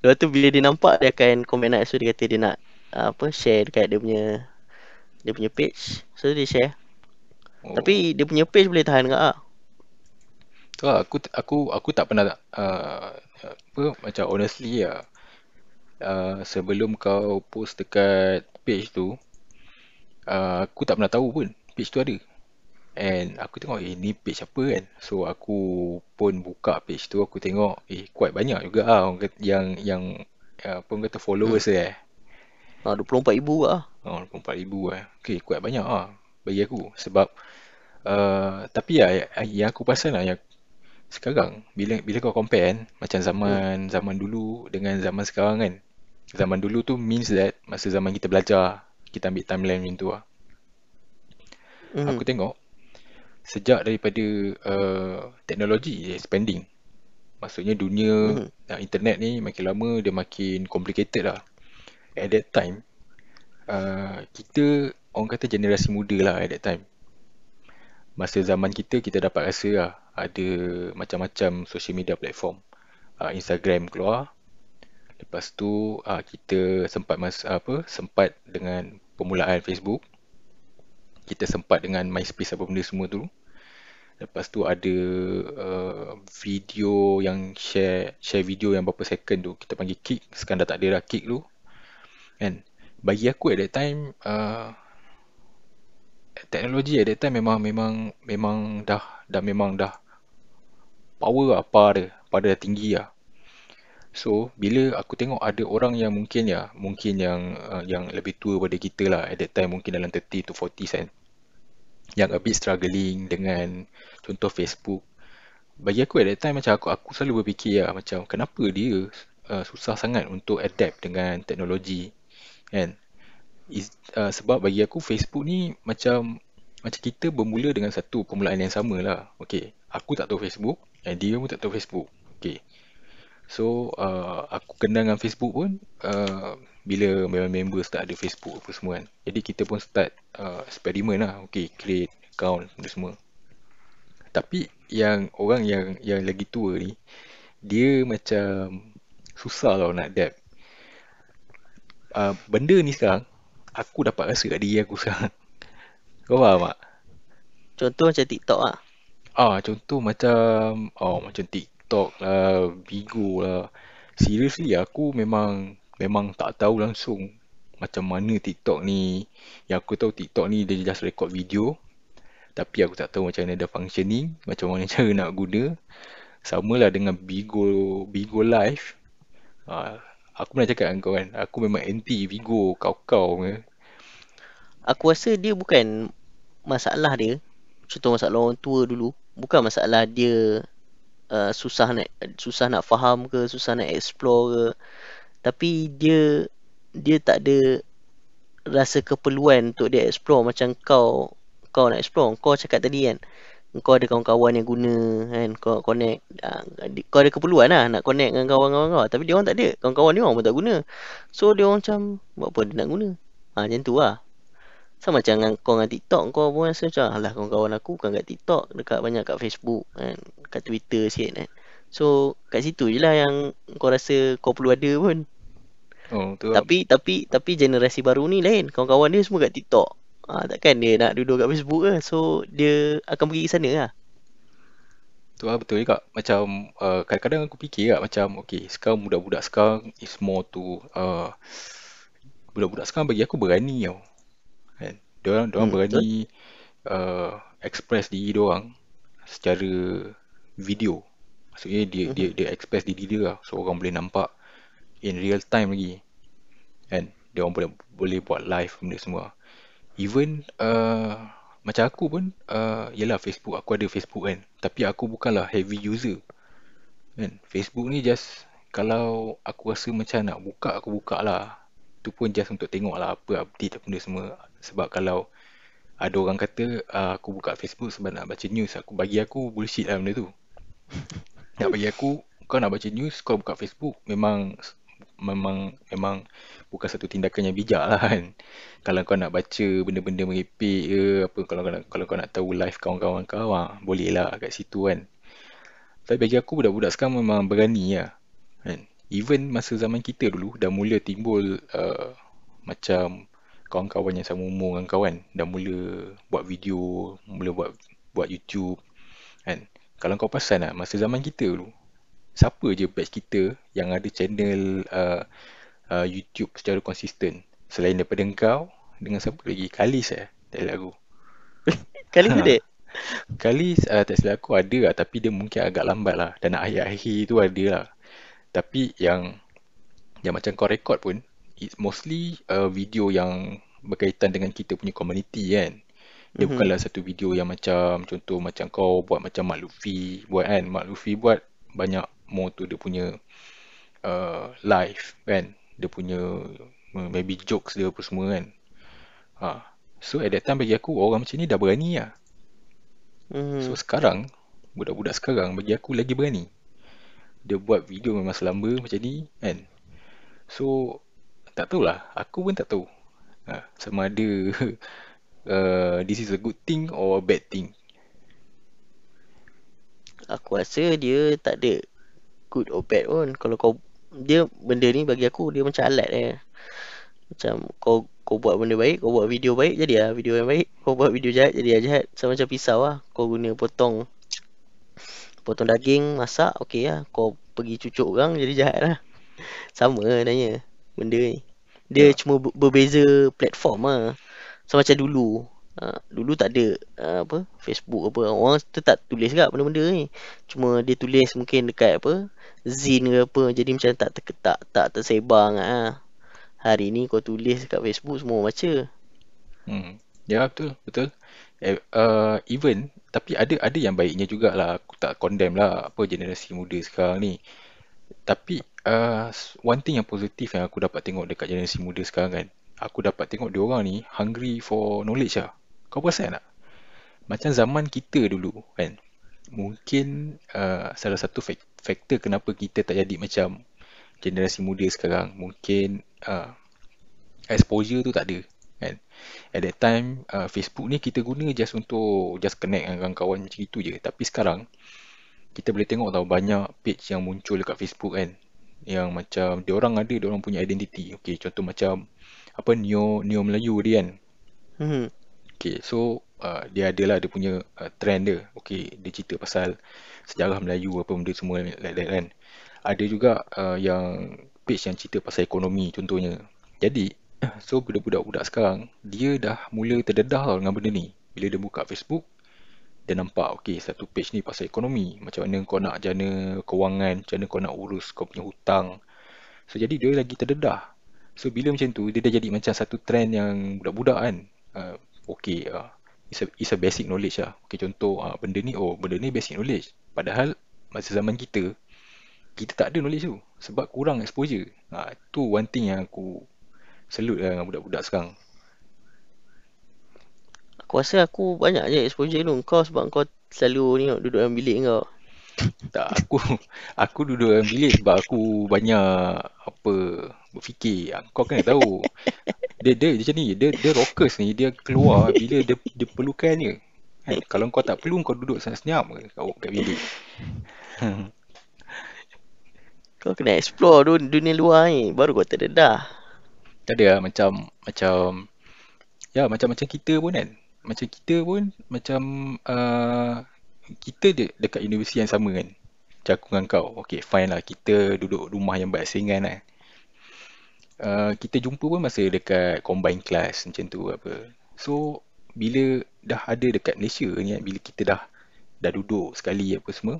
S1: Lepas tu bila dia nampak dia akan komen lah. So dia kata dia nak uh, apa share dekat dia punya dia punya page. So dia share. Oh. Tapi dia punya page boleh tahan enggak ah?
S2: Tu lah, aku aku aku tak pernah uh, apa macam honestly lah. Uh, sebelum kau post dekat page tu uh, aku tak pernah tahu pun page tu ada. And aku tengok eh ni page apa kan? So aku pun buka page tu aku tengok eh quite banyak juga lah orang kata, yang yang uh, apa orang kata followers hmm. eh.
S1: Ah, 24 ribu lah.
S2: Oh, 24 ribu eh. Ok quite banyak lah bagi aku. Sebab uh, tapi ya yang aku pasal lah yang sekarang bila bila kau compare kan macam zaman hmm. zaman dulu dengan zaman sekarang kan Zaman dulu tu means that masa zaman kita belajar, kita ambil timeline macam tu lah. Mm. Aku tengok, sejak daripada uh, teknologi expanding, maksudnya dunia mm. internet ni makin lama dia makin complicated lah. At that time, uh, kita orang kata generasi muda lah at that time. Masa zaman kita, kita dapat rasa lah ada macam-macam social media platform. Uh, Instagram keluar, Lepas tu uh, kita sempat mas apa sempat dengan permulaan Facebook. Kita sempat dengan MySpace apa benda semua tu. Lepas tu ada uh, video yang share share video yang berapa second tu kita panggil kick. Sekarang dah tak ada dah kick tu. Kan? Bagi aku at that time uh, teknologi at that time memang memang memang dah dah memang dah power apa dia pada tinggi lah. So bila aku tengok ada orang yang mungkin ya mungkin yang uh, yang lebih tua pada kita lah at that time mungkin dalam 30 to 40 kan yang a bit struggling dengan contoh Facebook bagi aku at that time macam aku aku selalu berfikir ya macam kenapa dia uh, susah sangat untuk adapt dengan teknologi kan Is, uh, sebab bagi aku Facebook ni macam macam kita bermula dengan satu permulaan yang sama lah. Okay, aku tak tahu Facebook, and dia pun tak tahu Facebook. Okay, so uh, aku kenal dengan Facebook pun uh, bila member-member start ada Facebook apa semua kan. Jadi kita pun start uh, eksperimen lah. Okay, create account apa semua. Tapi yang orang yang yang lagi tua ni, dia macam susah lah nak adapt. Uh, benda ni sekarang, aku dapat rasa kat diri aku sekarang. Kau faham tak?
S1: Contoh macam TikTok lah.
S2: Ah, contoh macam oh macam TikTok lah, Bigo lah. Seriously aku memang memang tak tahu langsung macam mana TikTok ni. Yang aku tahu TikTok ni dia just record video. Tapi aku tak tahu macam mana ada functioning, macam mana cara nak guna. Sama lah dengan Bigo Bigo Live. Ah, aku pernah cakap dengan kau kan, aku memang anti Bigo kau-kau punya.
S1: Aku rasa dia bukan masalah dia. Contoh masalah orang tua dulu. Bukan masalah dia uh, susah nak susah nak faham ke, susah nak explore ke. Tapi dia dia tak ada rasa keperluan untuk dia explore macam kau kau nak explore. Kau cakap tadi kan, kau ada kawan-kawan yang guna kan, kau connect. Uh, kau ada keperluan lah nak connect dengan kawan-kawan kau. Tapi dia orang tak ada. Kawan-kawan dia orang pun tak guna. So dia orang macam, buat apa dia nak guna? Ha, macam tu lah. Sama macam dengan kau dengan TikTok Kau pun rasa macam Alah kawan-kawan aku bukan kat TikTok Dekat banyak kat Facebook kan Kat Twitter sikit kan. So kat situ je lah yang Kau rasa kau perlu ada pun.
S2: Oh, tu
S1: Tapi tapi tapi generasi baru ni lain. Kawan-kawan dia semua kat TikTok. Ha, Takkan dia nak duduk kat Facebook ke So dia akan pergi ke sana lah.
S2: Tu lah betul juga. Macam uh, kadang-kadang aku fikir lah macam okay sekarang budak-budak sekarang is more to uh, budak-budak sekarang bagi aku berani tau. Diorang, diorang
S1: hmm,
S2: berani uh, express diri diorang secara video. Maksudnya dia
S1: mm-hmm.
S2: dia dia express diri dia lah. So orang boleh nampak in real time lagi. Kan? Dia orang boleh boleh buat live benda semua. Even uh, macam aku pun uh, yalah Facebook aku ada Facebook kan. Tapi aku bukanlah heavy user. Kan? Facebook ni just kalau aku rasa macam nak buka aku buka lah. Tu pun just untuk tengok lah apa update apa benda semua. Sebab kalau ada orang kata uh, aku buka Facebook sebab nak baca news. Aku bagi aku bullshit lah benda tu. Nak bagi aku kau nak baca news kau buka Facebook. Memang memang memang bukan satu tindakan yang bijak lah kan. Kalau kau nak baca benda-benda merepek ke apa kalau kau nak kalau kau nak tahu live kawan-kawan kau ah boleh lah kat situ kan. Tapi bagi aku budak-budak sekarang memang berani lah. kan even masa zaman kita dulu dah mula timbul uh, macam kawan-kawan yang sama umur dengan kawan dah mula buat video, mula buat buat YouTube kan. Kalau kau perasan lah, masa zaman kita dulu, siapa je batch kita yang ada channel uh, uh, YouTube secara konsisten? Selain daripada kau, dengan siapa lagi? Kalis eh, tak lagu.
S1: Kalis ada?
S2: Kalis uh, tak silap aku ada lah, tapi dia mungkin agak lambat lah. Dan akhir-akhir tu ada lah. Tapi yang yang macam kau record pun, it's mostly a video yang berkaitan dengan kita punya community kan. Dia mm-hmm. bukanlah satu video yang macam contoh macam kau buat macam Mak Luffy buat kan. Mak Luffy buat banyak more tu dia punya uh, live kan. Dia punya uh, maybe jokes dia apa semua kan. Ha. So at that time bagi aku orang macam ni dah berani lah. Mm-hmm. So sekarang budak-budak sekarang bagi aku lagi berani. Dia buat video memang selamba macam ni kan. So tak tahulah. Aku pun tak tahu. Ha, sama ada uh, this is a good thing or a bad thing.
S1: Aku rasa dia tak ada good or bad pun. Kalau kau dia benda ni bagi aku dia macam alat eh. Macam kau kau buat benda baik, kau buat video baik jadi lah video yang baik. Kau buat video jahat jadi lah jahat. Sama macam pisau lah. Kau guna potong potong daging, masak, okey lah. Kau pergi cucuk orang jadi jahat lah. Sama lah nanya benda ni. Dia yeah. cuma berbeza platform lah. So macam dulu. Uh, dulu tak ada uh, apa Facebook apa orang tu tak tulis kat benda-benda ni cuma dia tulis mungkin dekat apa zin ke apa jadi macam tak tak tak, tak tersebar ah hari ni kau tulis kat Facebook semua baca
S2: hmm ya betul betul uh, even tapi ada ada yang baiknya jugalah aku tak condemn lah apa generasi muda sekarang ni tapi uh, one thing yang positif yang aku dapat tengok dekat generasi muda sekarang kan, aku dapat tengok dia orang ni hungry for knowledge lah. Kau perasan tak? macam zaman kita dulu kan. Mungkin uh, salah satu fak- faktor kenapa kita tak jadi macam generasi muda sekarang. Mungkin uh, exposure tu tak ada. At that time uh, Facebook ni kita guna just untuk just connect dengan kawan macam itu je. Tapi sekarang kita boleh tengok tau banyak page yang muncul dekat Facebook kan. Yang macam dia orang ada dia orang punya identiti. Okay contoh macam apa Neo Neo Melayu dia kan.
S1: Hmm.
S2: Okay, so uh, dia adalah dia punya uh, trend dia. Okay, dia cerita pasal sejarah Melayu apa benda semua like that kan. Ada juga uh, yang page yang cerita pasal ekonomi contohnya. Jadi, so budak-budak-budak sekarang, dia dah mula terdedah tau dengan benda ni. Bila dia buka Facebook, dia nampak, okay, satu page ni pasal ekonomi. Macam mana kau nak jana kewangan, macam mana kau nak urus kau punya hutang. So, jadi dia lagi terdedah. So, bila macam tu, dia dah jadi macam satu trend yang budak-budak kan. Uh, okay, uh, it's, a, it's a basic knowledge lah. Okay, contoh, uh, benda ni, oh, benda ni basic knowledge. Padahal, masa zaman kita, kita tak ada knowledge tu. Sebab kurang exposure. Ha, tu one thing yang aku salute lah dengan budak-budak sekarang.
S1: Aku rasa aku banyak je exposure tu. Kau sebab kau selalu ni duduk dalam bilik kau.
S2: Tak, aku aku duduk dalam bilik sebab aku banyak apa berfikir. Kau kena tahu. Dia dia macam ni, dia dia rockers ni, dia keluar bila dia dia perlukan je. Kan? Kalau kau tak perlu kau duduk senyap kau kat bilik.
S1: Kau kena explore dunia luar ni. Baru kau terdedah.
S2: Tak ada lah, macam macam ya macam-macam kita pun kan. Macam kita pun macam uh, kita de dekat universiti yang sama kan. Macam aku dengan kau. Okay, fine lah. Kita duduk rumah yang berasingan lah. Uh, kita jumpa pun masa dekat combine class macam tu apa. So, bila dah ada dekat Malaysia ni kan, bila kita dah dah duduk sekali apa semua,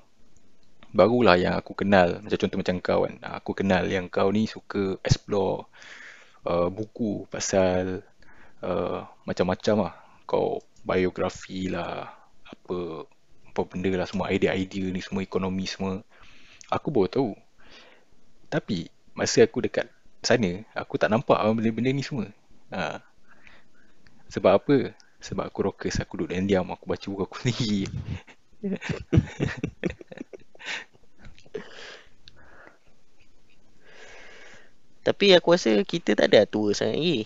S2: barulah yang aku kenal. Macam contoh macam kau kan. Aku kenal yang kau ni suka explore uh, buku pasal uh, macam-macam lah. Kau biografi lah, apa apa benda lah semua idea-idea ni semua ekonomi semua. Aku baru tahu. Tapi masa aku dekat sana, aku tak nampak benda-benda ni semua. Ha. Sebab apa? Sebab aku rockers, aku duduk dan diam, aku baca buku aku sendiri.
S1: Tapi aku rasa kita tak ada tua sangat lagi.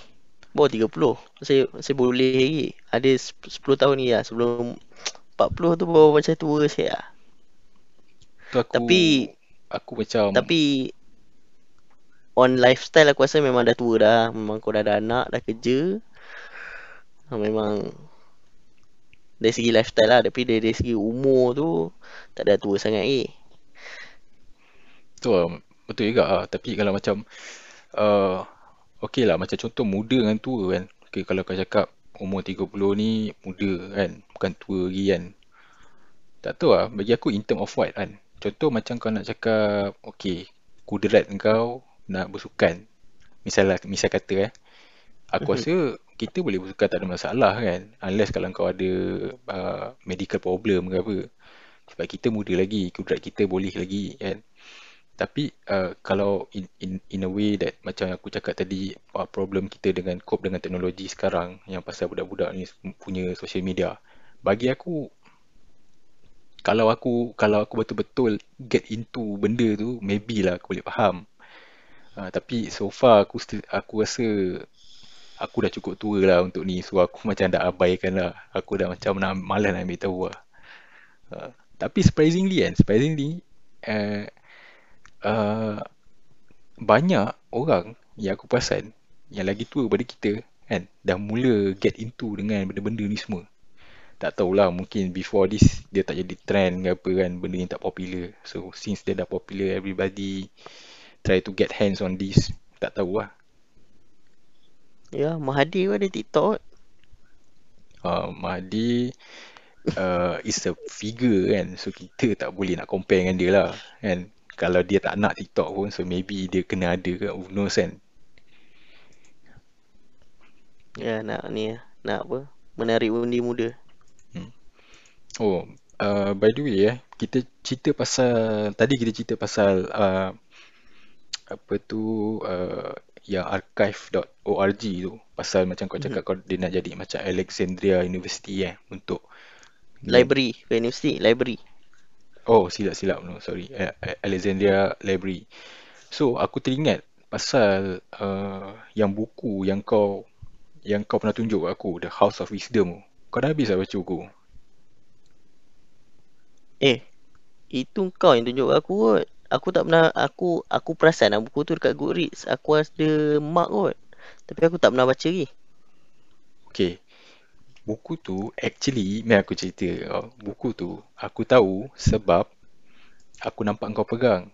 S1: Bawah 30. Saya saya boleh lagi. Ada 10 tahun ni lah sebelum 40 tu baru macam tua sikit lah.
S2: Tu aku
S1: Tapi
S2: aku macam
S1: tapi on lifestyle aku rasa memang dah tua dah. Memang kau dah ada anak, dah kerja. Ha, Memang dari segi lifestyle lah. Tapi dari, dari segi umur tu tak ada tua sangat lagi.
S2: tu lah, betul juga ah. Tapi kalau macam uh, okey lah macam contoh muda dengan tua kan. Okay, kalau kau cakap umur 30 ni muda kan, bukan tua lagi kan. Tak tahu lah, bagi aku in term of what kan. Contoh macam kau nak cakap, okay, kudrat kau nak bersukan. Misal, lah- misal kata eh, aku
S1: Mhm.
S2: rasa kita boleh bersukan tak ada masalah kan. Unless kalau kau ada uh, medical problem ke apa. Sebab kita muda lagi, kudrat kita boleh lagi kan. Tapi uh, kalau in, in in a way that macam aku cakap tadi uh, problem kita dengan cope dengan teknologi sekarang yang pasal budak-budak ni punya social media. Bagi aku kalau aku kalau aku betul-betul get into benda tu maybe lah aku boleh faham. Uh, tapi so far aku still aku rasa aku dah cukup tua lah untuk ni so aku macam dah abaikan lah. Aku dah macam malas nak ambil tahu lah. Uh, tapi surprisingly kan, surprisingly uh, uh, banyak orang yang aku perasan yang lagi tua daripada kita kan dah mula get into dengan benda-benda ni semua. Tak tahulah mungkin before this dia tak jadi trend ke apa kan benda ni tak popular. So since dia dah popular everybody try to get hands on this. Tak tahu lah.
S1: Ya, Mahathir pun ada TikTok.
S2: Uh, Mahdi uh, is a figure kan so kita tak boleh nak compare dengan dia lah kan. Kalau dia tak nak TikTok pun so maybe dia kena ada ke who knows kan.
S1: Ya, nak ni. Nak apa? Menarik undi muda.
S2: Oh, uh, by the way eh, kita cerita pasal tadi kita cerita pasal uh, apa tu uh, yang archive.org tu pasal macam kau cakap
S1: Mhm.
S2: kau dia nak jadi macam Alexandria University eh untuk
S1: Library. Bukan universiti. Library.
S2: Oh, silap-silap. No, sorry. Alexandria Library. So, aku teringat pasal uh, yang buku yang kau yang kau pernah tunjuk aku, The House of Wisdom. Kau dah habis tak baca buku?
S1: Eh, itu kau yang tunjuk aku kot. Aku tak pernah, aku aku perasan lah buku tu dekat Goodreads. Aku ada mark kot. Tapi aku tak pernah baca lagi.
S2: Okay. Buku tu, actually, mari aku cerita. kau. Buku tu, aku tahu sebab aku nampak kau pegang.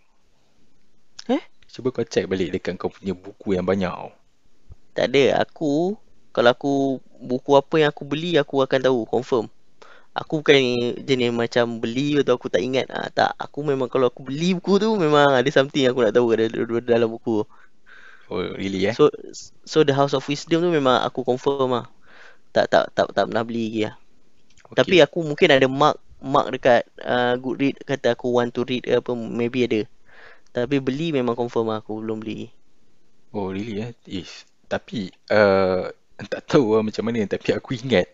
S1: Eh?
S2: Cuba kau check balik dekat kau punya buku yang banyak tau.
S1: Tak ada. Aku, kalau aku, buku apa yang aku beli, aku akan tahu. Confirm. Aku bukan jenis macam beli atau aku tak ingat. Ah, tak. Aku memang kalau aku beli buku tu, memang ada something aku nak tahu ada dalam buku.
S2: Oh, really eh?
S1: So, so The House of Wisdom tu memang aku confirm lah. Tak, tak, tak, tak pernah beli lagi lah. Tapi
S2: Okay.
S1: aku mungkin ada mark mark dekat uh, Goodread kata aku want to read apa maybe ada. Tapi beli memang confirm lah aku belum beli.
S2: Oh, really eh? Ish. Tapi, uh, tak tahu lah macam mana. Tapi aku ingat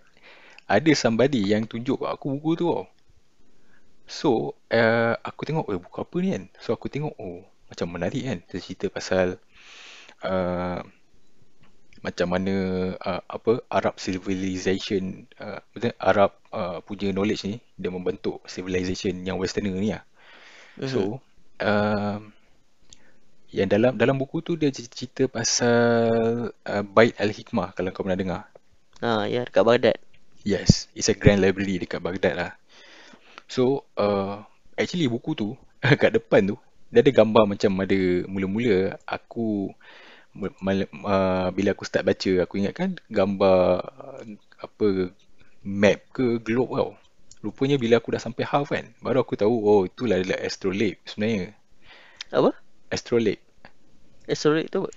S2: ada somebody yang tunjuk kat aku buku tu tau. So, uh, aku tengok, eh buku apa ni kan? So, aku tengok, oh, macam menarik kan? Dia cerita pasal uh, macam mana uh, apa Arab civilization uh, betul Arab uh, punya knowledge ni dia membentuk civilization yang westerner ni lah.
S1: Mhm.
S2: So, um, yang dalam dalam buku tu dia cerita pasal uh, Bait Al-Hikmah kalau kau pernah dengar.
S1: Ha ya dekat Baghdad.
S2: Yes, it's a grand library dekat Baghdad lah. So, uh, actually buku tu kat depan tu dia ada gambar macam ada mula-mula aku uh, bila aku start baca aku ingat kan gambar uh, apa map ke globe tau. Rupanya bila aku dah sampai half kan baru aku tahu oh itulah adalah astrolabe sebenarnya.
S1: Apa?
S2: Astrolabe.
S1: Asteroid tu apa?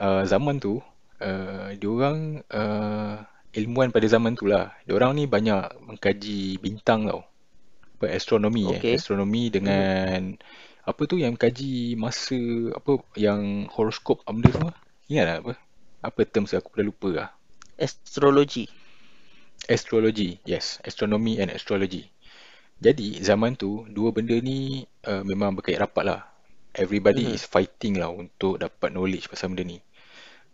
S2: uh, zaman tu uh, diorang uh, ilmuwan pada zaman tu lah diorang ni banyak mengkaji bintang tau apa astronomi eh
S1: Okay.
S2: astronomi
S1: Mhm.
S2: dengan apa tu yang kaji masa apa yang horoskop benda semua? Ingat tak apa? Apa terms aku dah lupa lah?
S1: Astrology.
S2: astrology yes. Astronomy and astrology. Jadi zaman tu dua benda ni uh, memang berkait rapat lah. Everybody
S1: Mhm.
S2: is fighting lah untuk dapat knowledge pasal benda ni.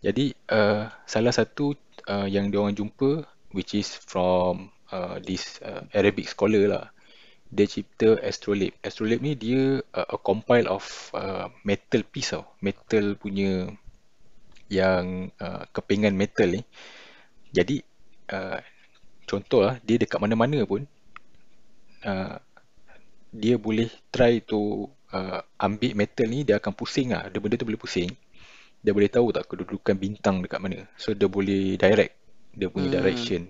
S2: Jadi uh, salah satu uh, yang diorang jumpa which is from uh, this uh, Arabic scholar lah. Dia cipta astrolabe. Astrolabe ni dia uh, a compile of uh, metal piece tau. Metal punya yang uh, kepingan metal ni. Jadi uh, contoh lah dia dekat mana-mana pun uh, dia boleh try to uh, ambil metal ni dia akan pusing lah. Dia benda tu boleh pusing dia boleh tahu tak kedudukan bintang dekat mana. So dia boleh direct dia punya
S1: Hmm.
S2: direction.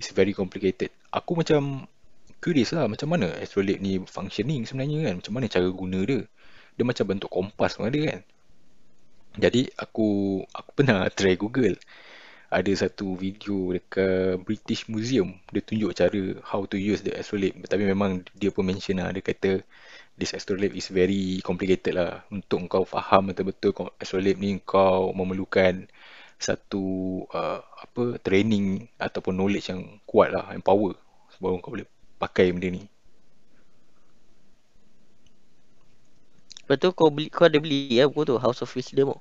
S2: It's very complicated. Aku macam curious lah macam mana astrolabe ni functioning sebenarnya kan. Macam mana cara guna dia. Dia macam bentuk kompas pun ada kan. Jadi aku aku pernah try Google. Ada satu video dekat British Museum. Dia tunjuk cara how to use the astrolabe. Tapi memang dia pun mention lah. Dia kata this astrolabe is very complicated lah. Untuk kau faham betul-betul astrolabe ni kau memerlukan satu uh, apa training ataupun knowledge yang kuat lah, yang power. Baru kau boleh pakai benda ni.
S1: Lepas tu kau beli kau ada beli ya buku tu House of Wisdom tu.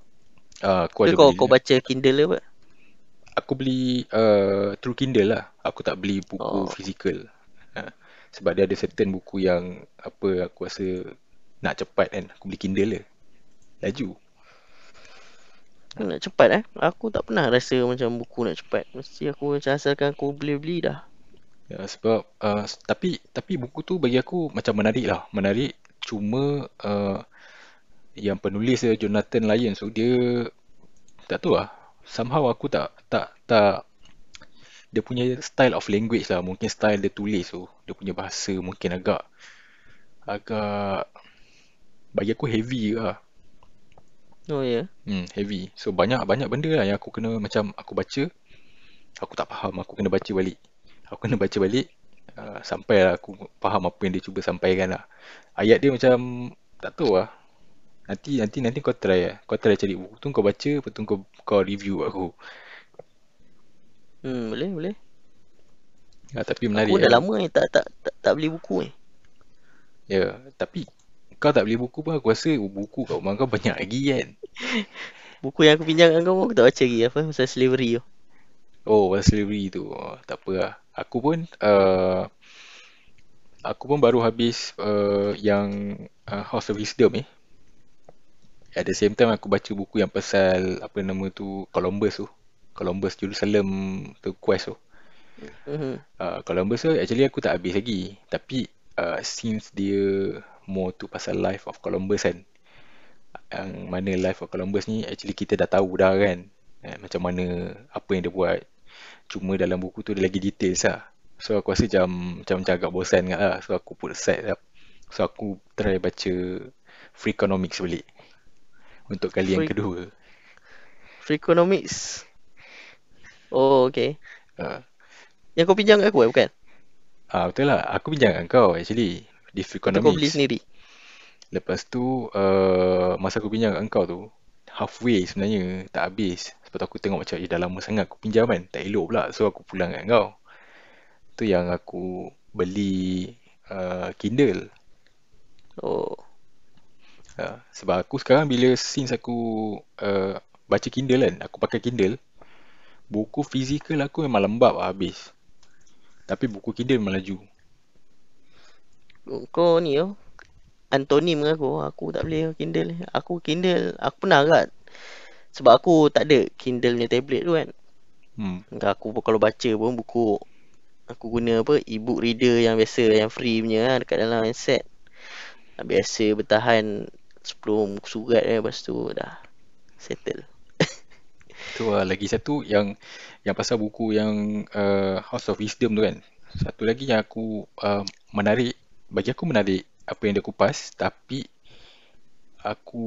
S2: Uh, aku ada
S1: kau
S2: beli.
S1: kau baca Kindle apa?
S2: Aku beli uh, through Kindle lah. Aku tak beli buku
S1: Oh.
S2: fizikal. Ha. Sebab dia ada certain buku yang apa aku rasa nak cepat kan. Aku beli Kindle je. Laju.
S1: Nak cepat eh. Aku tak pernah rasa macam buku nak cepat. Mesti aku macam asalkan aku beli-beli dah.
S2: Ya, sebab uh, tapi tapi buku tu bagi aku macam menarik lah. Menarik cuma uh, yang penulis dia Jonathan Lyons tu dia tak tahu lah. Somehow aku tak tak tak dia punya style of language lah. Mungkin style dia tulis tu. Dia punya bahasa mungkin agak agak bagi aku heavy lah.
S1: Oh ya.
S2: Hmm, heavy. So banyak banyak benda lah yang aku kena macam aku baca, aku tak faham, aku kena baca balik. Aku kena baca balik uh, sampai lah aku faham apa yang dia cuba sampaikan lah. Ayat dia macam tak tahu lah. Nanti nanti nanti kau try lah. Kau try cari buku tu kau baca, lepas tu kau kau review aku.
S1: Hmm boleh boleh.
S2: Ya, tapi
S1: Aku
S2: menarik
S1: dah
S2: kan.
S1: lama ni tak tak tak, tak beli buku ni.
S2: Ya, tapi kau tak beli buku pun aku rasa buku kat rumah kau banyak lagi kan.
S1: Buku yang aku pinjam kau aku tak baca lagi apa pasal slavery tu.
S2: Oh, pasal slavery tu. Oh, tak apa lah. Aku pun uh, aku pun baru habis uh, yang uh, House of Wisdom eh. At the same time aku baca buku yang pasal apa nama tu Columbus tu. Columbus Jerusalem tu quest tu.
S1: Mhm.
S2: Uh, Columbus tu actually aku tak habis lagi. Tapi uh, since dia more tu pasal life of Columbus kan. Yang mana life of Columbus ni actually kita dah tahu dah kan. Eh, macam mana apa yang dia buat. Cuma dalam buku tu dia lagi details lah. So aku rasa macam macam, macam agak bosan kat lah. So aku put aside lah. So aku try baca Freakonomics balik. Untuk kali yang
S1: Free
S2: kedua.
S1: Freakonomics. Oh, okay.
S2: Uh,
S1: Yang kau pinjam kat aku eh, bukan?
S2: ah betul lah. Aku pinjam kat kau actually. Di
S1: Atau kau beli
S2: Freakonomics.
S1: sendiri?
S2: Lepas tu uh, masa aku pinjam kat kau tu halfway sebenarnya tak habis. Sebab tu aku tengok macam eh dah lama sangat aku pinjam kan. Tak elok pula. So aku pulang kat kau. Tu yang aku beli uh, Kindle.
S1: Oh.
S2: Uh, sebab aku sekarang bila since aku uh, baca Kindle kan, aku pakai Kindle, buku fizikal aku memang lembab lah habis. Tapi buku Kindle memang laju.
S1: Kau ni oh. Antonim dengan aku. Aku tak boleh Kindle. Aku Kindle. Aku pernah agak. Sebab aku tak ada Kindle punya tablet tu kan.
S2: Hmm.
S1: Aku pun kalau baca pun buku. Aku guna apa e-book reader yang biasa. Yang free punya lah. Dekat dalam handset. Biasa bertahan 10 muka surat eh. Lepas tu dah settle.
S2: Tu lah lagi satu yang yang pasal buku yang uh, House of Wisdom tu kan. Satu lagi yang aku uh, menarik, bagi aku menarik apa yang dia kupas, tapi aku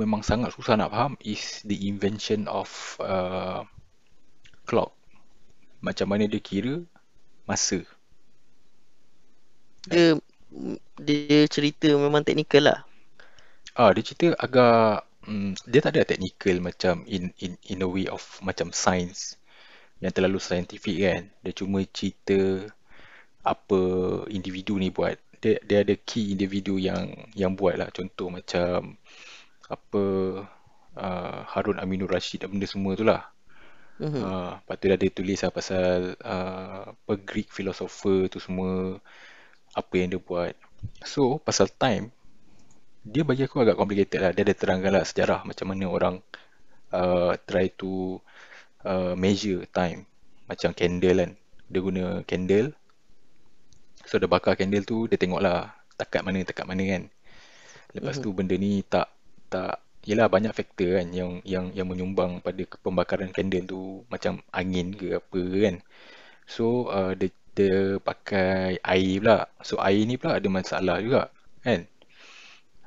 S2: memang sangat susah nak faham is the invention of uh, clock. Macam mana dia kira masa.
S1: Dia dia cerita memang teknikal lah.
S2: Ah, dia cerita agak mm, dia tak ada technical macam in in in a way of macam science yang terlalu scientific kan. Dia cuma cerita apa individu ni buat. Dia dia ada key individu yang yang buat lah. Contoh macam apa uh, Harun Aminur Rashid dan benda semua tu lah.
S1: Mhm.
S2: Uh, lepas tu dia ada tulis lah pasal uh, apa Greek philosopher tu semua apa yang dia buat. So pasal time dia bagi aku agak complicated lah. Dia ada terangkan lah sejarah macam mana orang uh, try to uh, measure time. Macam candle kan. Dia guna candle. So dia bakar candle tu, dia tengok lah takat mana, takat mana kan. Lepas
S1: Mhm.
S2: tu benda ni tak, tak, yelah banyak faktor kan yang yang yang menyumbang pada pembakaran candle tu macam angin ke apa kan. So uh, dia, dia pakai air pula. So air ni pula ada masalah juga kan.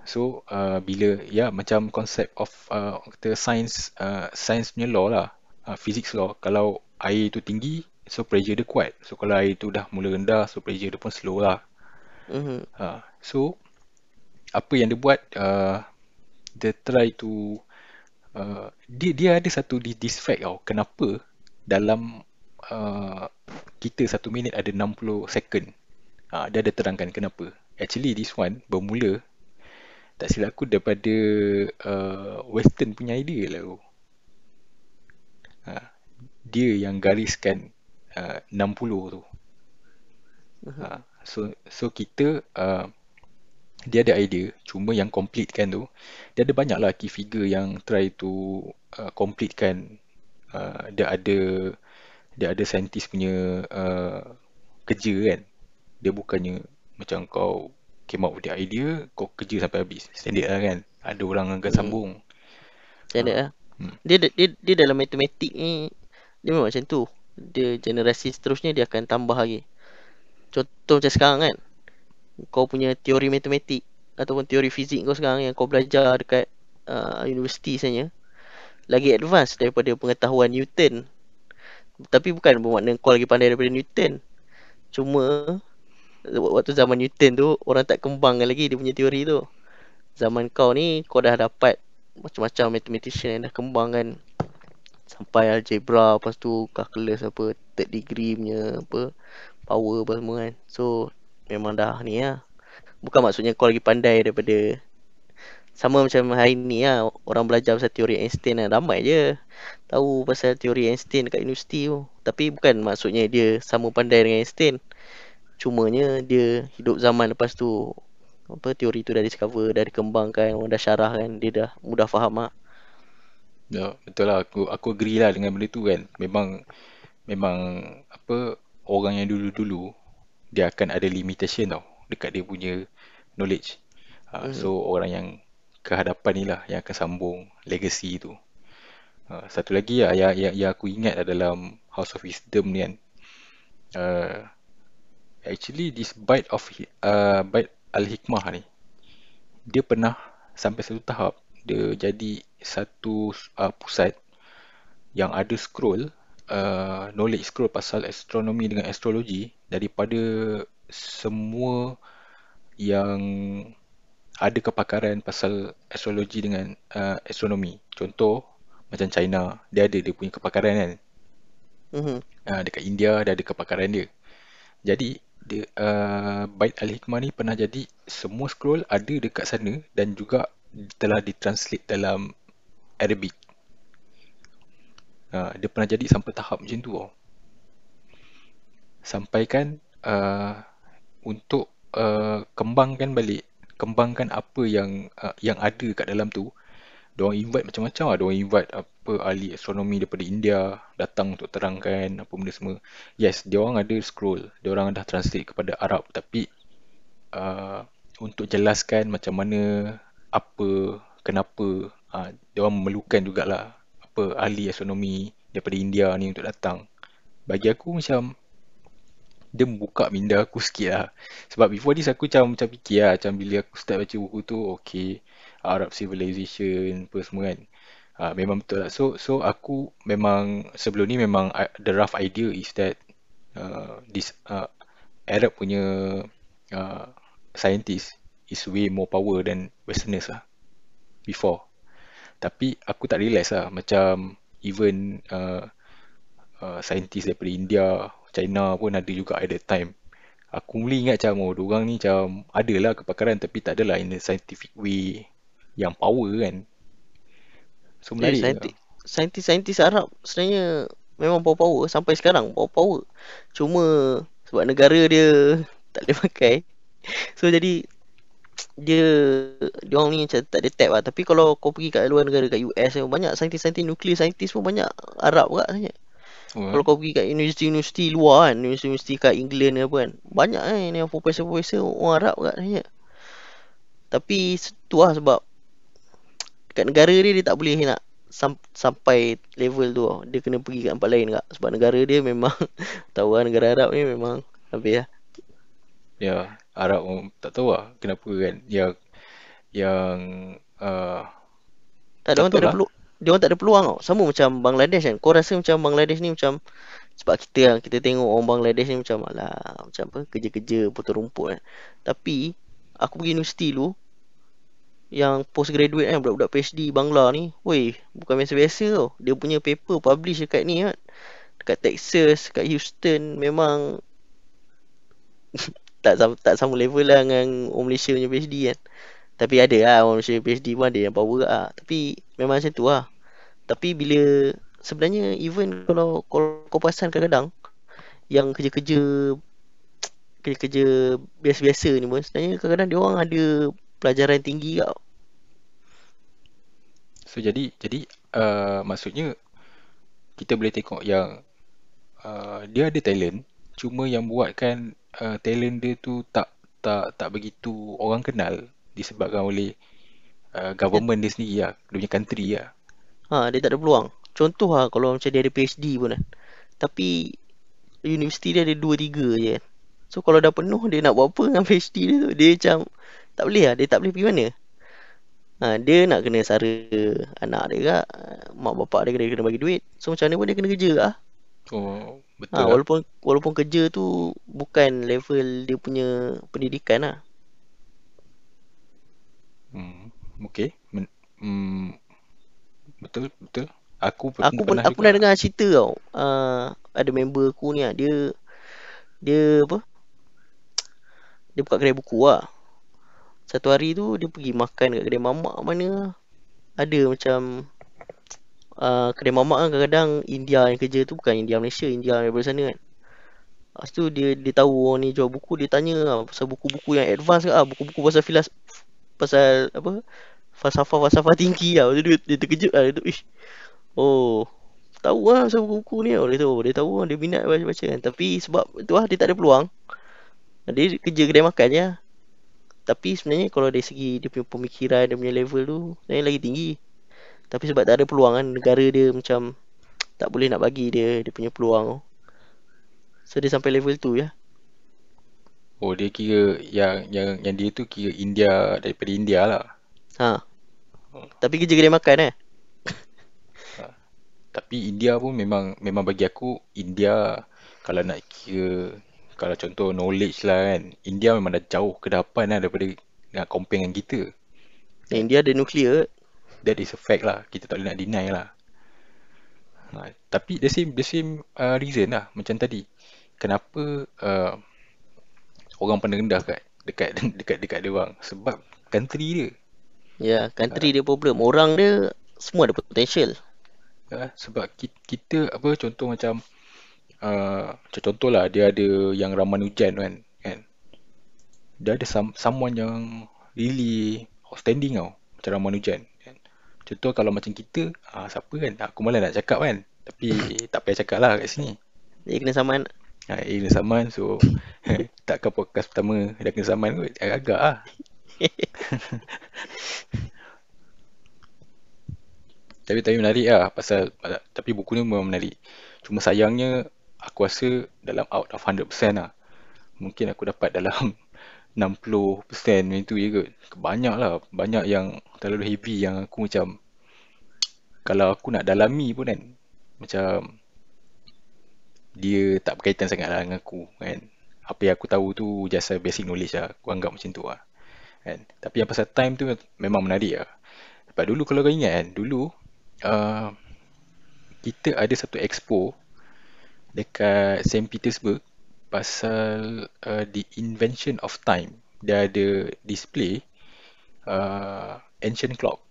S2: So uh, bila ya macam konsep of uh, kata science uh, science punya law lah, uh, physics law. Kalau air tu tinggi, so pressure dia kuat. So kalau air tu dah mula rendah, so pressure dia pun slow lah.
S1: Mhm.
S2: Uh, so apa yang dia buat, uh, dia try to uh, dia dia ada satu di- this fact tau. Kenapa dalam uh, kita satu minit ada 60 second. Uh, dia ada terangkan kenapa. Actually this one bermula tak silap aku daripada uh, western punya idea lah tu. Ha, dia yang gariskan uh, 60 tu. Ha, so so kita uh, dia ada idea cuma yang complete kan tu dia ada banyak lah key figure yang try to uh, complete kan uh, dia ada dia ada saintis punya uh, kerja kan dia bukannya macam kau came up with the idea kau kerja sampai habis standard lah kan ada orang akan
S1: Hmm.
S2: sambung
S1: Standard
S2: ha.
S1: lah.
S2: hmm.
S1: Dia, dia dia dalam matematik ni dia memang macam tu. Dia generasi seterusnya dia akan tambah lagi. Contoh macam sekarang kan. Kau punya teori matematik ataupun teori fizik kau sekarang yang kau belajar dekat uh, universiti sebenarnya lagi advance daripada pengetahuan Newton. Tapi bukan bermakna kau lagi pandai daripada Newton. Cuma waktu zaman Newton tu orang tak kembangkan lagi dia punya teori tu. Zaman kau ni kau dah dapat macam-macam mathematician yang dah kembangkan sampai algebra lepas tu calculus apa third degree punya apa power apa semua kan. So memang dah ni lah. Bukan maksudnya kau lagi pandai daripada sama macam hari ni lah orang belajar pasal teori Einstein lah ramai je tahu pasal teori Einstein dekat universiti tu tapi bukan maksudnya dia sama pandai dengan Einstein cumanya dia hidup zaman lepas tu apa teori tu dah discover dah dikembangkan orang dah syarah kan dia dah mudah faham lah
S2: Ya, betul lah. Aku aku agree lah dengan benda tu kan. Memang memang apa orang yang dulu-dulu dia akan ada limitation tau dekat dia punya knowledge. Uh,
S1: hmm.
S2: so orang yang kehadapan ni lah yang akan sambung legacy tu. Uh, satu lagi lah yang, yang, yang aku ingat dalam House of Wisdom ni kan. Uh, actually this bite of uh, bite al-hikmah ni dia pernah sampai satu tahap dia jadi satu uh, pusat yang ada scroll uh, knowledge scroll pasal astronomi dengan astrologi daripada semua yang ada kepakaran pasal astrologi dengan uh, astronomi. Contoh macam China, dia ada dia punya kepakaran kan.
S1: Mm-hmm.
S2: Uh, dekat India dia ada kepakaran dia. Jadi dia uh, Bait Al-Hikmah ni pernah jadi semua scroll ada dekat sana dan juga telah ditranslate dalam Arabic. Uh, dia pernah jadi sampai tahap macam tu tau. Sampai kan uh, untuk uh, kembangkan balik kembangkan apa yang uh, yang ada kat dalam tu. Diorang invite macam-macam lah. Diorang invite apa ahli astronomi daripada India datang untuk terangkan apa benda semua. Yes diorang ada scroll. Diorang dah translate kepada Arab. Tapi uh, untuk jelaskan macam mana apa kenapa uh, diorang memerlukan jugalah apa ahli astronomi daripada India ni untuk datang bagi aku macam dia membuka minda aku sikit lah. Sebab before this aku macam, macam fikir lah. Macam bila aku start baca buku tu, okay. Arab Civilization, apa semua kan. Uh, memang betul lah. So, so aku memang, sebelum ni memang uh, the rough idea is that uh, this uh, Arab punya uh, scientist is way more power than Westerners lah. Before. Tapi aku tak realise lah. Macam even uh, uh, scientist daripada India, China pun ada juga at that time. Aku mula ingat macam, oh, diorang ni macam adalah kepakaran tapi tak adalah in a scientific way yang power kan. So menarik
S1: yeah,
S2: saintis,
S1: Saintis-saintis Arab sebenarnya memang power-power sampai sekarang power-power. Cuma sebab negara dia tak boleh pakai. So jadi dia dia orang ni macam tak ada tap lah. Tapi kalau kau pergi kat luar negara kat US banyak saintis-saintis nuklear saintis pun banyak Arab juga sebenarnya. Oh, Kalau kau pergi kat universiti-universiti luar kan, universiti kat England apa kan, banyak kan yang profesor-profesor orang Arab kat sebenarnya. Tapi tu lah sebab kat negara dia dia tak boleh nak sam- sampai level tu lah. Dia kena pergi kat tempat lain kak. Sebab negara dia memang tahu lah negara Arab ni memang habis lah.
S2: Ya, Arab tak tahu lah kenapa kan yang yang uh,
S1: tak ada orang tak ada perlu dia orang tak ada peluang tau. Sama macam Bangladesh kan. Kau rasa macam Bangladesh ni macam sebab kita kan kita tengok orang Bangladesh ni macam alah macam apa kerja-kerja potong rumput kan. Tapi aku pergi universiti dulu yang postgraduate kan budak-budak PhD Bangla ni. Woi, bukan biasa-biasa tau. Dia punya paper publish dekat ni kan. Dekat Texas, dekat Houston memang tak sama, tak sama level lah dengan orang Malaysia punya PhD kan. Tapi ada lah orang Malaysia PhD pun ada yang power lah. Tapi memang macam tu lah. Tapi bila sebenarnya even kalau, kalau kau perasan kadang-kadang yang kerja-kerja kerja-kerja biasa-biasa ni pun sebenarnya kadang-kadang dia orang ada pelajaran tinggi tau.
S2: So jadi jadi uh, maksudnya kita boleh tengok yang uh, dia ada talent cuma yang buatkan uh, talent dia tu tak tak tak begitu orang kenal disebabkan oleh uh, government dia sendiri lah, dia punya country lah.
S1: Ha, dia tak ada peluang. Contoh lah kalau macam dia ada PhD pun kan. Tapi universiti dia ada 2-3 je kan. So kalau dah penuh dia nak buat apa dengan PhD dia tu. Dia macam tak boleh lah. Dia tak boleh pergi mana. Ha, dia nak kena sara anak dia kak. Mak bapak dia kena, kena bagi duit. So macam mana pun dia kena kerja lah.
S2: Oh, betul
S1: ha, lah. Walaupun, walaupun kerja tu bukan level dia punya pendidikan lah.
S2: Hmm, okay. Men, hmm, betul, betul. Aku
S1: pun aku pun aku pernah dengar cerita tau. Uh, ada member aku ni ah dia Dia apa? Dia buka kedai buku lah. Satu hari tu dia pergi makan kat kedai mamak mana. Ada macam uh, kedai mamak kan kadang-kadang India yang kerja tu bukan India Malaysia, India daripada sana kan. Lepas tu dia dia tahu orang ni jual buku, dia tanya lah pasal buku-buku yang advance ke ah, buku-buku pasal filas pasal apa? Falsafah-falsafah tinggi lah. Lepas tu dia, dia terkejut lah. Dia tu, ish. Oh, tahu lah pasal buku-buku ni. Oh, dia tahu. Dia tahu lah. Dia minat baca-baca kan. Tapi sebab tu lah dia tak ada peluang. Dia kerja kedai makan je lah. Tapi sebenarnya kalau dari segi dia punya pemikiran, dia punya level tu, sebenarnya lagi tinggi. Tapi sebab tak ada peluang kan, negara dia macam tak boleh nak bagi dia dia punya peluang. So dia sampai level tu ya.
S2: Oh dia kira yang yang yang dia tu kira India daripada India lah.
S1: Ha. Tapi kerja kedai makan eh.
S2: Tapi India pun memang memang bagi aku India kalau nak kira kalau contoh knowledge lah kan India memang dah jauh ke depan lah daripada nak compare dengan kita.
S1: India ada nuklear.
S2: That is a fact lah. Kita tak boleh nak deny lah. Ha, tapi the same the same uh, reason lah macam tadi kenapa uh, orang pandang rendah kat dekat dekat dekat dia orang sebab country dia
S1: Ya, country dia problem. Orang dia semua ada potential.
S2: ya, sebab kita, kita apa contoh macam uh, macam contoh lah dia ada yang Ramanujan kan kan dia ada some, someone yang really outstanding tau macam Ramanujan contoh kalau macam kita uh, siapa kan? Aku malah nak cakap kan. Tapi tak payah cakap lah kat sini.
S1: Dia kena saman.
S2: Ha, A kena saman so takkan podcast pertama dah kena saman kot. Agak-agak lah. Tapi tapi menarik lah pasal tapi buku ni memang menarik. Cuma sayangnya aku rasa dalam out of 100% lah. Mungkin aku dapat dalam 60% macam tu je kot. Banyak lah. Banyak yang terlalu heavy yang aku macam kalau aku nak dalami pun kan macam dia tak berkaitan sangat lah dengan aku kan. Apa yang aku tahu tu just basic knowledge lah. Aku anggap macam tu lah kan. Tapi yang pasal time tu memang menarik lah. Sebab dulu kalau kau ingat kan dulu uh, kita ada satu expo dekat St. Petersburg pasal uh, the invention of time. Dia ada display uh, ancient clock.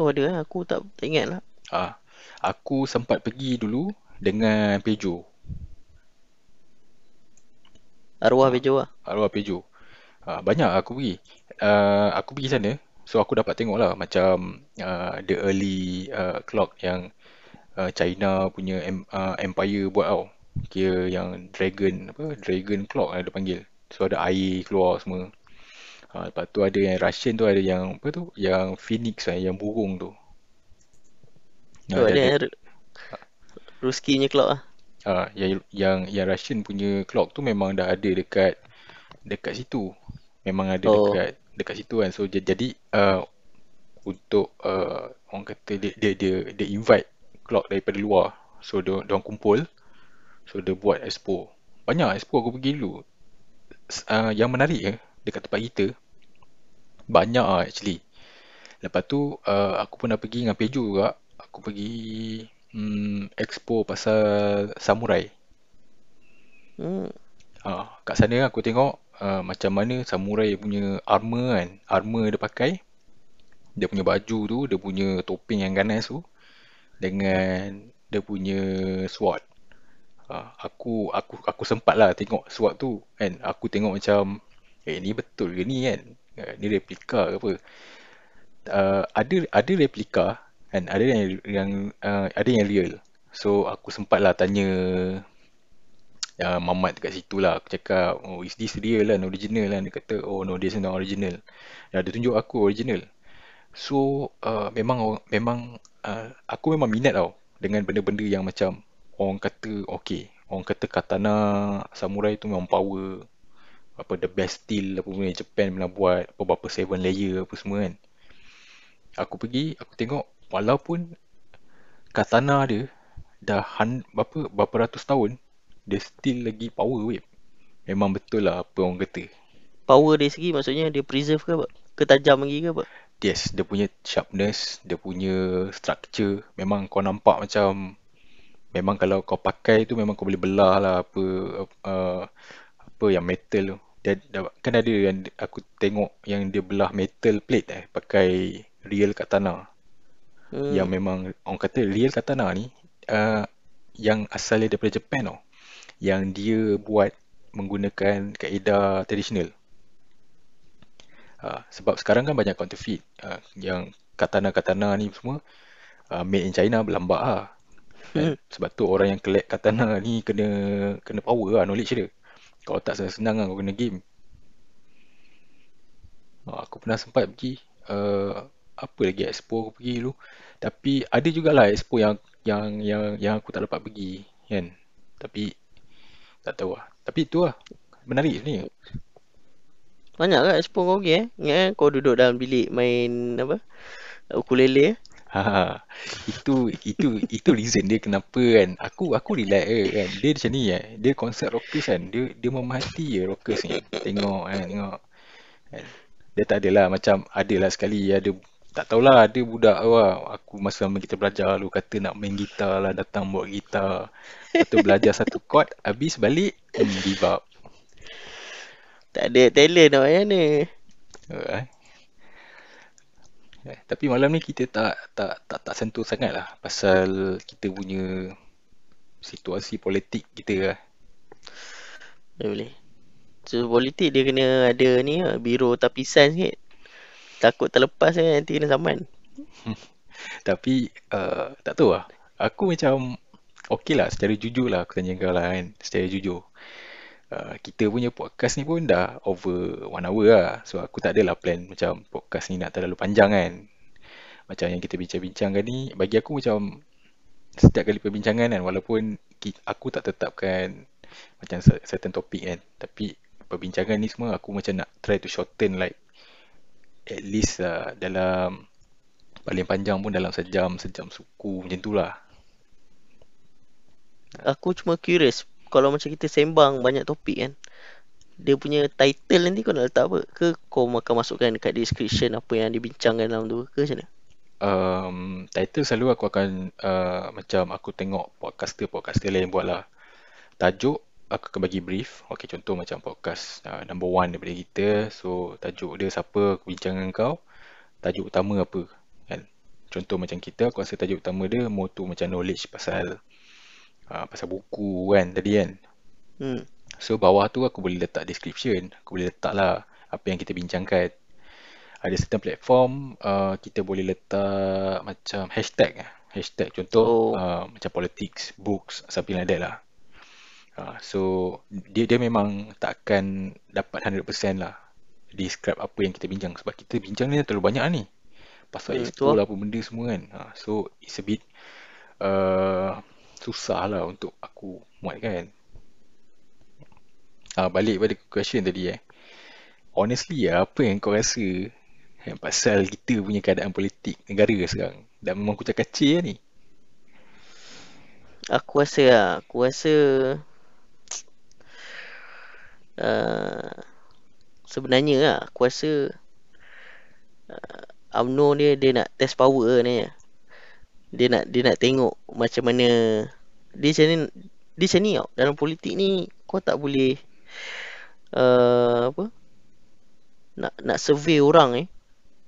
S1: Oh ada lah. Aku tak, tak ingat lah.
S2: ah aku sempat pergi dulu dengan Peugeot
S1: Arwah Bejo lah.
S2: arwah Peugeot uh, banyak aku pergi. Uh, aku pergi sana. So aku dapat tengok lah macam uh, the early uh, clock yang uh, China punya em, uh, empire buat tau kira yang dragon apa dragon clock lah dia panggil so ada air keluar semua uh, lepas tu ada yang Russian tu ada yang apa tu yang phoenix lah yang burung tu
S1: Tu
S2: uh,
S1: ada
S2: dia
S1: yang Ru- Ruski punya clock lah.
S2: Ah, yang yang yang Russian punya clock tu memang dah ada dekat dekat situ. Memang ada
S1: Oh.
S2: dekat dekat situ kan. So jadi uh, untuk uh, orang kata dia, dia dia dia invite clock daripada luar. So dia dia orang kumpul. So dia buat expo. Banyak expo aku pergi dulu. Uh, yang menarik eh dekat tempat kita banyak ah actually. Lepas tu uh, aku pernah pergi dengan Pejo juga. Aku pergi hmm, expo pasal samurai.
S1: Hmm.
S2: Ha, kat sana aku tengok uh, macam mana samurai punya armor kan. Armor dia pakai. Dia punya baju tu, dia punya topeng yang ganas tu dengan dia punya sword. Ha, aku aku aku sempat lah tengok sword tu kan. Aku tengok macam eh ni betul ke ni kan? Eh, Ni replika ke apa? Uh, ada ada replika kan, ada yang yang uh, ada yang real. So aku sempatlah tanya uh, Mamat dekat situ lah aku cakap oh is this real lah original lah dia kata oh no this is not original dan dia tunjuk aku original so uh, memang memang uh, aku memang minat tau dengan benda-benda yang macam orang kata okay orang kata katana samurai tu memang power apa the best steel apa pun yang Japan pernah buat apa berapa seven layer apa semua kan aku pergi aku tengok walaupun katana dia dah han, berapa berapa ratus tahun dia still lagi power weh. Memang betul lah apa orang kata.
S1: Power dari segi maksudnya dia preserve ke apa? Ke tajam lagi ke apa?
S2: Yes, dia punya sharpness, dia punya structure memang kau nampak macam memang kalau kau pakai tu memang kau boleh belah lah apa uh, apa yang metal tu. Dia, kan ada yang aku tengok yang dia belah metal plate eh pakai real katana. Hmm. Yang memang orang kata real katana ni uh, yang asalnya daripada Japan tau. Yang dia buat menggunakan kaedah tradisional. Uh, sebab sekarang kan banyak counterfeit. Uh, yang katana-katana ni semua uh, made in China berlambak lah. Kan? Hmm. Sebab tu orang yang collect katana ni kena kena power lah knowledge dia. Kalau tak senang lah kau kena game. Uh, aku pernah sempat pergi uh, apa lagi expo aku pergi dulu. Tapi ada jugalah expo yang yang yang yang aku tak dapat pergi kan. Tapi tak tahu lah. Tapi tu lah. Menarik ni.
S1: Banyak kan expo kau pergi eh? Ingat kan kau duduk dalam bilik main apa? Ukulele eh?
S2: Ha, itu itu itu reason dia kenapa kan. Aku aku relax eh, kan. Dia macam ni eh dia konsert rockers kan. Dia dia memahati je rockers ni. Tengok kan tengok. Kan. dia tak adalah macam adalah sekali. Ada tak tahulah ada budak lah. Aku masa kita belajar lu kata nak main gitar lah datang bawa gitar. Atau belajar satu chord habis balik hmm, give up.
S1: Tak ada talent nak macam ni uh,
S2: Eh, tapi malam ni kita tak tak tak tak sentuh sangat lah pasal kita punya situasi politik kita lah.
S1: Ya boleh. So politik dia kena ada ni lah, biro tapisan sikit. Takut terlepas kan nanti kena saman.
S2: tapi uh, tak tahu lah. Aku macam okey lah secara jujur lah aku tanya kau lah kan. Secara jujur. Uh, kita punya podcast ni pun dah over one hour lah. So aku tak adalah plan macam podcast ni nak terlalu panjang kan. Macam yang kita bincang-bincangkan ni, bagi aku macam setiap kali perbincangan kan, walaupun aku tak tetapkan macam certain topik kan. Tapi perbincangan ni semua aku macam nak try to shorten like at least uh, dalam paling panjang pun dalam sejam, sejam suku macam tu lah.
S1: Aku cuma curious kalau macam kita sembang banyak topik kan dia punya title nanti kau nak letak apa? Ke kau akan masukkan dekat description apa yang dibincangkan dalam tu ke macam mana?
S2: Um, title selalu aku akan uh, macam aku tengok podcaster-podcaster lain buat lah. Tajuk aku akan bagi brief. Ok contoh macam podcast uh, number one daripada kita. So tajuk dia siapa aku bincang dengan kau. Tajuk utama apa kan? Contoh macam kita aku rasa tajuk utama dia motu macam knowledge pasal uh, pasal buku kan tadi kan. Hmm. So bawah tu aku boleh letak description, aku boleh letak lah apa yang kita bincangkan. Ada certain platform uh, kita boleh letak macam hashtag Hashtag contoh oh. uh, macam politics, books, something like that lah. Uh, so dia dia memang tak akan dapat 100% lah describe apa yang kita bincang sebab kita bincang ni terlalu banyak ni pasal hmm, expo lah apa benda semua kan uh, so it's a bit uh, susah lah untuk aku muat kan. Ah, balik pada question tadi eh. Honestly ya, apa yang kau rasa eh, pasal kita punya keadaan politik negara sekarang? Dan memang kucak kacir ni.
S1: Aku rasa lah, aku rasa uh, sebenarnya lah, aku rasa uh, UMNO dia, dia nak test power ni dia nak dia nak tengok macam mana dia macam ni dia macam ni tau. Dalam politik ni kau tak boleh uh, apa? Nak nak survey orang eh.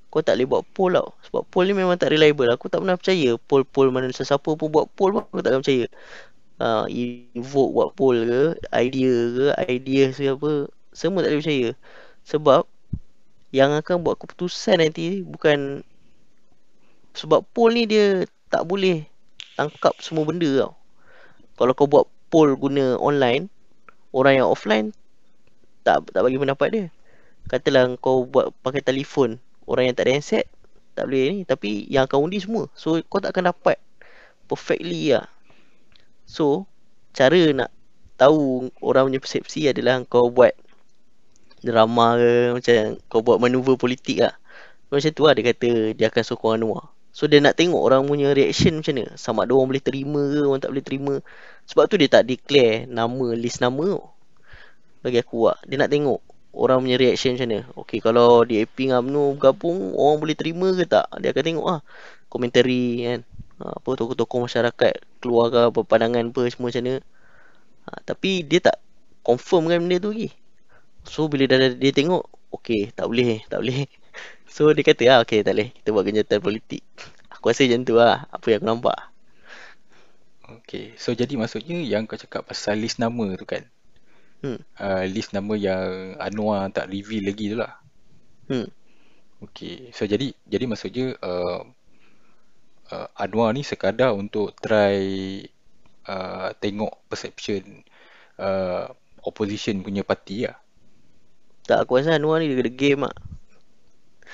S1: Kau tak boleh buat poll tau. Sebab poll ni memang tak reliable. Aku tak pernah percaya poll-poll mana sesiapa pun buat poll pun aku tak akan percaya. Uh, evoke buat poll ke idea ke idea siapa semua tak boleh percaya. Sebab yang akan buat keputusan nanti bukan sebab poll ni dia tak boleh tangkap semua benda tau. Kalau kau buat poll guna online, orang yang offline tak tak bagi pendapat dia. Katalah kau buat pakai telefon, orang yang tak ada handset tak boleh ni tapi yang akan undi semua. So kau tak akan dapat perfectly lah. So cara nak tahu orang punya persepsi adalah kau buat drama ke macam kau buat manuver politik lah. Macam tu lah dia kata dia akan sokong Anwar. So dia nak tengok orang punya reaction macam mana. Sama ada orang boleh terima ke Orang tak boleh terima. Sebab tu dia tak declare Nama list nama. Tu Bagi aku lah Dia nak tengok Orang punya reaction macam mana. Okay kalau DAP dengan UMNO bergabung Orang boleh terima ke tak? Dia akan tengok lah Komentari kan? Ha, apa tokoh-tokoh masyarakat keluarga berpandangan apa semua macam mana. Ha, tapi dia tak confirm kan benda tu lagi. So bila dah dia tengok, okey tak boleh, tak boleh. So dia kata ah okey tak boleh, kita buat kenyataan politik. Aku rasa macam tu lah, apa yang aku nampak.
S2: Okay, so jadi maksudnya yang kau cakap pasal list nama tu kan?
S1: Hmm.
S2: Uh, list nama yang Anwar tak reveal lagi tu lah.
S1: Hmm.
S2: Okay, so jadi jadi maksudnya uh, uh, Anwar ni sekadar untuk try uh, tengok perception uh, opposition punya parti lah.
S1: Tak, aku rasa Anwar ni dia ada game lah.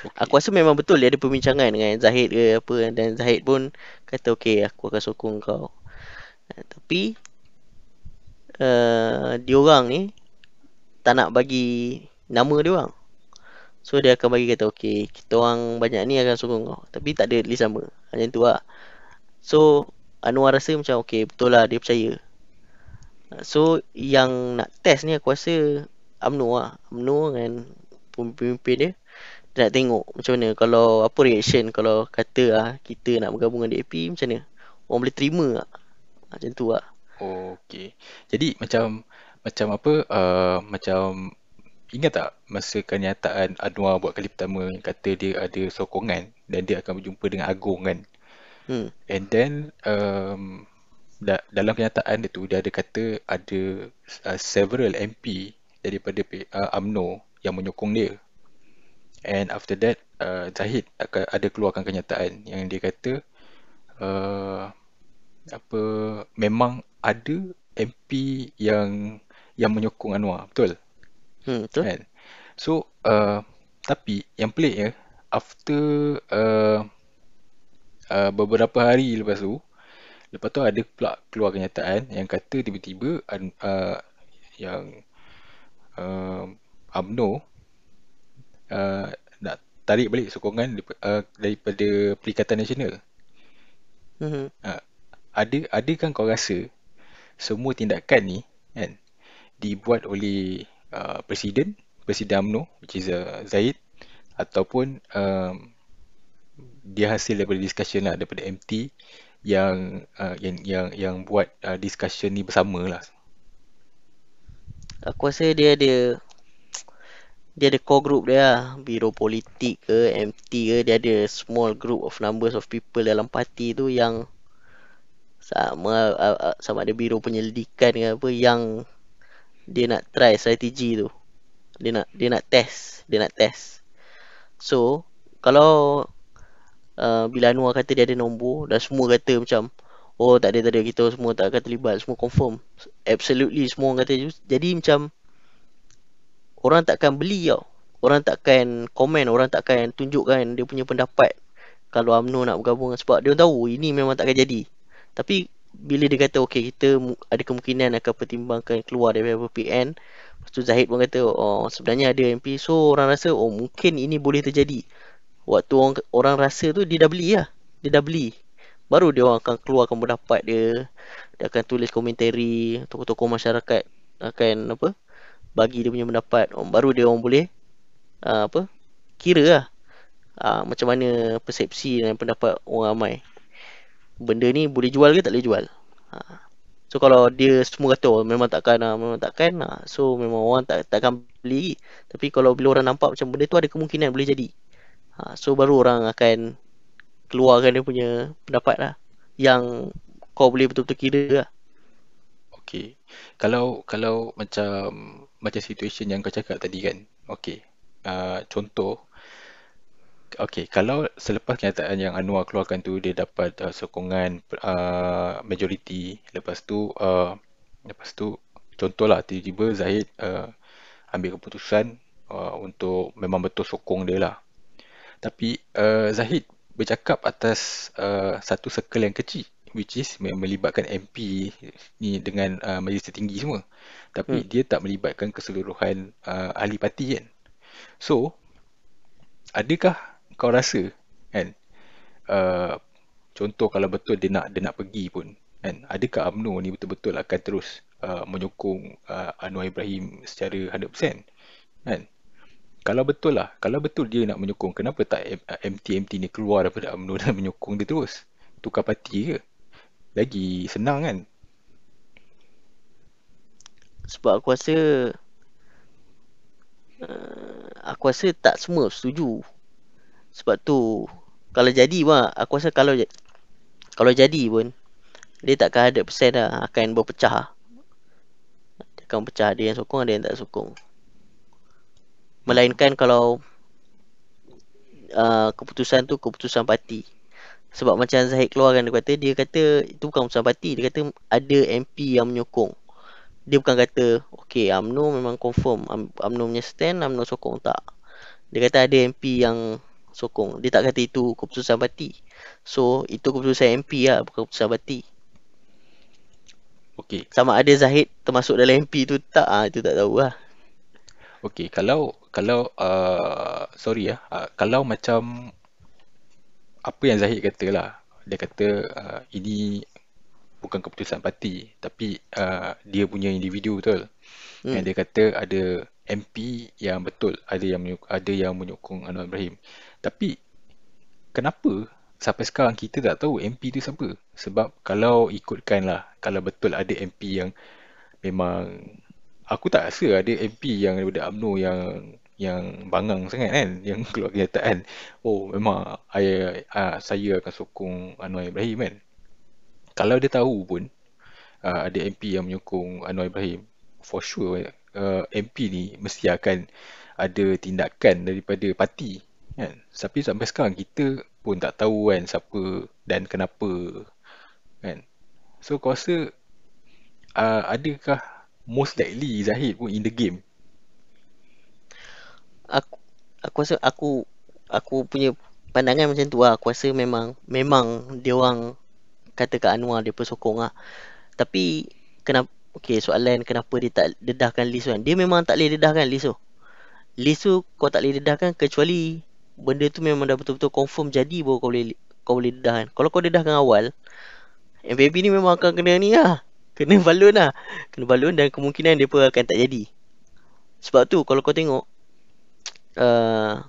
S2: Okay.
S1: Aku rasa memang betul dia ada perbincangan dengan Zahid ke apa dan Zahid pun kata okey aku akan sokong kau. Uh, tapi uh, diorang ni tak nak bagi nama dia orang. So dia akan bagi kata okey kita orang banyak ni akan sokong kau tapi tak ada list nama. Macam tu lah. So Anwar rasa macam okey betul lah dia percaya. So yang nak test ni aku rasa UMNO lah. UMNO dengan pemimpin dia dia nak tengok macam mana kalau apa reaction kalau kata ah kita nak bergabung dengan DAP macam mana. Orang boleh terima tak? Macam tu lah.
S2: Oh, okay. Jadi macam macam apa uh, macam ingat tak masa kenyataan Anwar buat kali pertama yang kata dia ada sokongan dan dia akan berjumpa dengan Agong kan
S1: Hmm.
S2: and then um, da- dalam kenyataan dia tu dia ada kata ada uh, several MP daripada uh, UMNO yang menyokong dia and after that uh, Zahid akan ada keluarkan kenyataan yang dia kata uh, apa memang ada MP yang yang menyokong Anwar, betul?
S1: Hmm, betul.
S2: Kan? So, uh, tapi yang pelik ya, after uh, uh, beberapa hari lepas tu, lepas tu ada pula keluar kenyataan yang kata tiba-tiba uh, yang uh, UMNO uh, nak tarik balik sokongan uh, daripada Perikatan Nasional. Uh, ada ada kan kau rasa semua tindakan ni kan dibuat oleh uh, presiden presiden UMNO which is uh, Zaid ataupun um, dia hasil daripada discussion lah daripada MT yang uh, yang yang yang buat uh, discussion ni bersama lah
S1: Aku rasa dia ada dia ada core group dia lah. Biro politik ke, MT ke, dia ada small group of numbers of people dalam parti tu yang sama sama ada biro penyelidikan ke apa yang dia nak try strategi tu. Dia nak dia nak test, dia nak test. So, kalau uh, bila Anwar kata dia ada nombor dan semua kata macam oh tak ada tak ada kita semua tak akan terlibat, semua confirm. Absolutely semua orang kata jadi macam orang takkan beli tau. Orang takkan komen, orang takkan tunjukkan dia punya pendapat kalau UMNO nak bergabung sebab dia tahu ini memang takkan jadi. Tapi bila dia kata okey kita ada kemungkinan akan pertimbangkan keluar daripada PN Lepas tu Zahid pun kata oh sebenarnya ada MP so orang rasa oh mungkin ini boleh terjadi. Waktu orang orang rasa tu dia dah beli lah. Dia dah beli. Baru dia orang akan keluarkan pendapat dia. Dia akan tulis komentari, tokoh-tokoh masyarakat akan apa? Bagi dia punya pendapat. Baru dia orang boleh uh, apa? kira lah uh, macam mana persepsi dan pendapat orang ramai benda ni boleh jual ke tak boleh jual. Ha. So kalau dia semua kata oh, memang takkan lah, memang takkan lah. So memang orang tak takkan beli. Tapi kalau bila orang nampak macam benda tu ada kemungkinan boleh jadi. Ha. So baru orang akan keluarkan dia punya pendapat lah. Yang kau boleh betul-betul kira lah.
S2: Okay. Kalau kalau macam macam situation yang kau cakap tadi kan. Okay. Uh, contoh Okey, kalau selepas kenyataan yang Anwar keluarkan tu dia dapat uh, sokongan uh, majoriti, lepas tu uh, lepas tu contohlah tiba-tiba Zahid uh, ambil keputusan uh, untuk memang betul sokong dia lah. Tapi uh, Zahid bercakap atas uh, satu circle yang kecil which is melibatkan MP ni dengan uh, majlis tertinggi semua. Tapi hmm. dia tak melibatkan keseluruhan uh, ahli parti kan. So, adakah kau rasa kan uh, contoh kalau betul dia nak dia nak pergi pun kan adakah UMNO ni betul-betul akan terus uh, menyokong uh, Anwar Ibrahim secara 100% kan kalau betul lah kalau betul dia nak menyokong kenapa tak MT-MT ni keluar daripada UMNO dan menyokong dia terus tukar parti ke? Lagi senang kan?
S1: Sebab aku rasa uh, aku rasa tak semua setuju. Sebab tu kalau jadi pun aku rasa kalau kalau jadi pun dia takkan 100% lah akan berpecah. Dia akan pecah ada yang sokong ada yang tak sokong. Melainkan kalau uh, keputusan tu keputusan parti. Sebab macam Zahid keluarkan dia kata dia kata itu bukan keputusan parti dia kata ada MP yang menyokong. Dia bukan kata okey UMNO memang confirm UMNO punya stand UMNO sokong tak. Dia kata ada MP yang sokong. Dia tak kata itu keputusan parti. So itu keputusan MP lah bukan keputusan parti.
S2: Okey.
S1: Sama ada Zahid termasuk dalam MP tu tak ah itu tak tahu lah.
S2: Okey, kalau kalau uh, sorry ya, uh, kalau macam apa yang Zahid kata lah, dia kata uh, ini bukan keputusan parti, tapi uh, dia punya individu betul. Hmm. Yang dia kata ada MP yang betul, ada yang menyokong, ada yang menyokong Anwar Ibrahim. Tapi kenapa sampai sekarang kita tak tahu MP tu siapa? Sebab kalau ikutkan lah, kalau betul ada MP yang memang aku tak rasa ada MP yang daripada UMNO yang yang bangang sangat kan yang keluar kenyataan oh memang I, uh, saya akan sokong Anwar Ibrahim kan. Kalau dia tahu pun uh, ada MP yang menyokong Anwar Ibrahim for sure uh, MP ni mesti akan ada tindakan daripada parti kan. Tapi sampai sekarang kita pun tak tahu kan siapa dan kenapa kan. So kau rasa uh, adakah most likely Zahid pun in the game.
S1: Aku aku rasa aku aku punya pandangan macam tu lah. Aku rasa memang memang dia orang kata kat Anwar dia persokong lah. Tapi kenapa okey soalan kenapa dia tak dedahkan list kan? Dia memang tak boleh dedahkan list tu. List tu kau tak boleh dedahkan kecuali benda tu memang dah betul-betul confirm jadi baru kau boleh kau boleh dedahkan. Kalau kau dedahkan awal, MBB ni memang akan kena ni lah kena balun lah kena balun dan kemungkinan dia pun akan tak jadi sebab tu kalau kau tengok uh,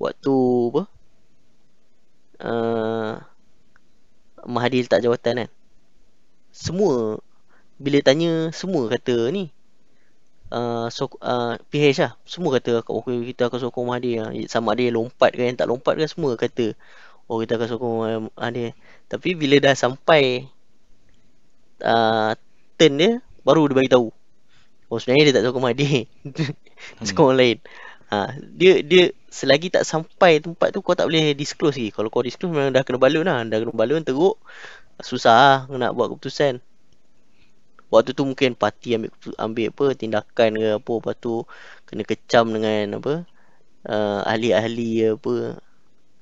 S1: waktu apa uh, Mahathir letak jawatan kan semua bila tanya semua kata ni uh, so, uh, PH lah semua kata okay, kita akan sokong Mahathir lah. sama ada yang lompat ke yang tak lompat ke semua kata oh kita akan sokong Mahathir tapi bila dah sampai uh, turn dia baru dia bagi tahu. Oh sebenarnya dia tak tahu Mahathir. Sokong hmm. lain. Ha, dia dia selagi tak sampai tempat tu kau tak boleh disclose lagi. Kalau kau disclose memang dah kena balun lah. Dah kena balun teruk. Susah lah nak buat keputusan. Waktu tu mungkin parti ambil ambil apa tindakan ke apa lepas tu kena kecam dengan apa uh, ahli-ahli apa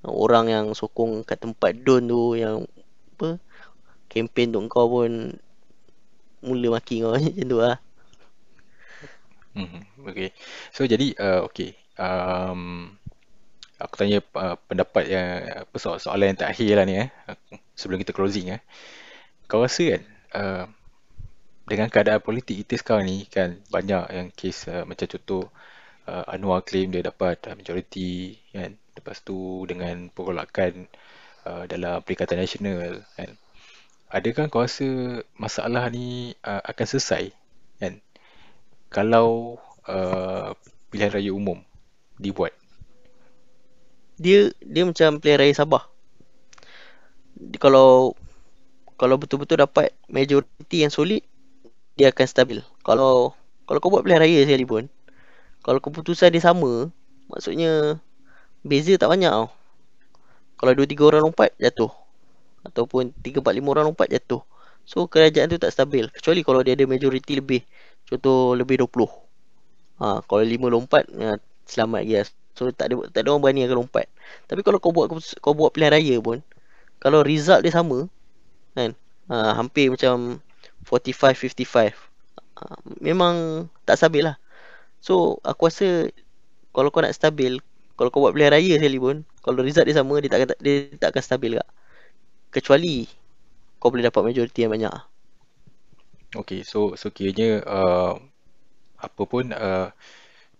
S1: orang yang sokong kat tempat don tu yang apa kempen tu kau pun mula maki kau macam tu lah.
S2: Hmm, okay. So jadi, uh, okay. Um, aku tanya uh, pendapat yang apa soal soalan yang terakhir lah ni eh. Sebelum kita closing eh. Kau rasa kan uh, dengan keadaan politik kita sekarang ni kan banyak yang kes uh, macam contoh uh, Anwar claim dia dapat uh, majority kan. Lepas tu dengan pergolakan uh, dalam Perikatan Nasional kan adakah kau rasa masalah ni uh, akan selesai kan kalau uh, pilihan raya umum dibuat?
S1: Dia dia macam pilihan raya Sabah. Dia, kalau kalau betul-betul dapat majoriti yang solid dia akan stabil. Kalau kalau kau buat pilihan raya sekali pun kalau keputusan dia sama maksudnya beza tak banyak tau. Kalau 2 3 orang lompat jatuh. Ataupun 3 4 5 orang lompat jatuh. So kerajaan tu tak stabil kecuali kalau dia ada majoriti lebih. Contoh lebih 20. Ha kalau 5 lompat ya, selamat lagi lah. So tak ada tak ada orang berani akan lompat. Tapi kalau kau buat kau buat pilihan raya pun kalau result dia sama kan ha, hampir macam 45 55 ha, memang tak stabil lah. So aku rasa kalau kau nak stabil kalau kau buat pilihan raya sekali pun kalau result dia sama dia tak dia tak akan stabil tak kecuali kau boleh dapat majoriti yang banyak.
S2: Okay, so so kiranya uh, apa pun uh,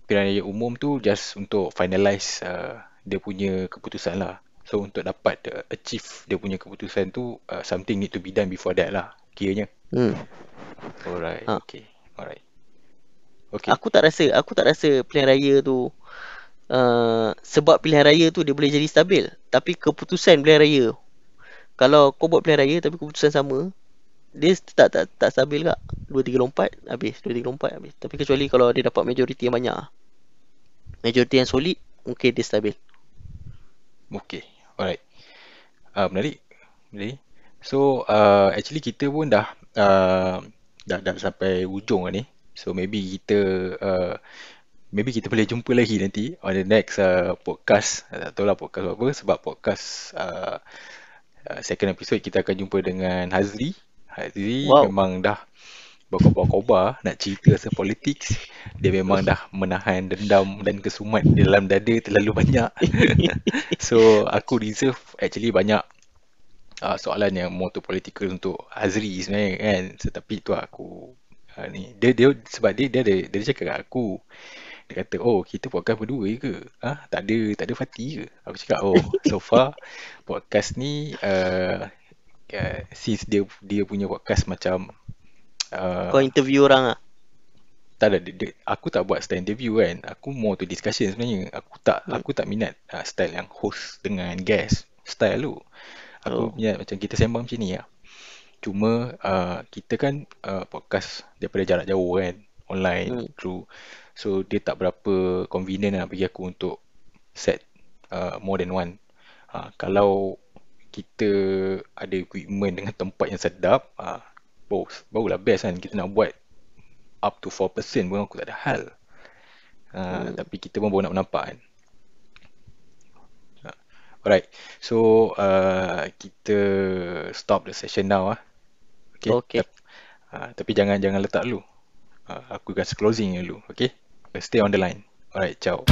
S2: pilihan raya umum tu just untuk finalize uh, dia punya keputusan lah. So untuk dapat uh, achieve dia punya keputusan tu uh, something need to be done before that lah kiranya.
S1: Hmm.
S2: Alright,
S1: Ha.
S2: okay. Alright. Okay.
S1: Aku tak rasa, aku tak rasa pilihan raya tu uh, sebab pilihan raya tu dia boleh jadi stabil. Tapi keputusan pilihan raya kalau kau buat pilihan raya tapi keputusan sama, dia tak tak tak stabil kak. 2 3 lompat habis, 2 3 lompat habis. Tapi kecuali kalau dia dapat majoriti yang banyak. Majoriti yang solid, mungkin dia stabil.
S2: Okay. Alright. Uh, menarik. Menarik. So, uh, actually kita pun dah uh, dah dah sampai ujung lah ni. So maybe kita uh, maybe kita boleh jumpa lagi nanti on the next uh, podcast. Tak tahu lah podcast apa sebab podcast uh, uh, second episode kita akan jumpa dengan Hazri. Hazri
S1: Wow.
S2: memang dah berkobar-kobar nak cerita pasal politik. Dia memang dah menahan dendam dan kesumat di dalam dada terlalu banyak. so aku reserve actually banyak uh, soalan yang more to political untuk Hazri sebenarnya kan. Tetapi tu aku uh, ni dia dia sebab dia dia ada dia cakap kat aku dia kata oh kita podcast berdua ke ah tak ada tak ada Fati ke aku cakap oh so far podcast ni uh, uh, since dia dia punya podcast macam uh,
S1: Kau interview orang ah.
S2: tak ada dia, dia, aku tak buat style interview kan aku more to discussion sebenarnya aku tak
S1: Hmm.
S2: aku tak minat uh, style yang host dengan guest style tu aku
S1: Oh.
S2: minat macam kita sembang macam ni lah cuma uh, kita kan uh, podcast daripada jarak jauh kan online
S1: Hmm.
S2: through so dia tak berapa convenient lah bagi aku untuk set uh, more than one. Uh, kalau kita ada equipment dengan tempat yang sedap uh, baru, barulah best kan. Kita nak buat up to 4% pun aku tak ada hal. Uh,
S1: Hmm.
S2: tapi kita pun baru nak menampak kan. Uh, alright. So uh, kita stop the session now ah. Okay,
S1: Okay.
S2: Uh, tapi jangan jangan letak dulu. Uh, aku kasi closing dulu okay stay on the line. Alright ciao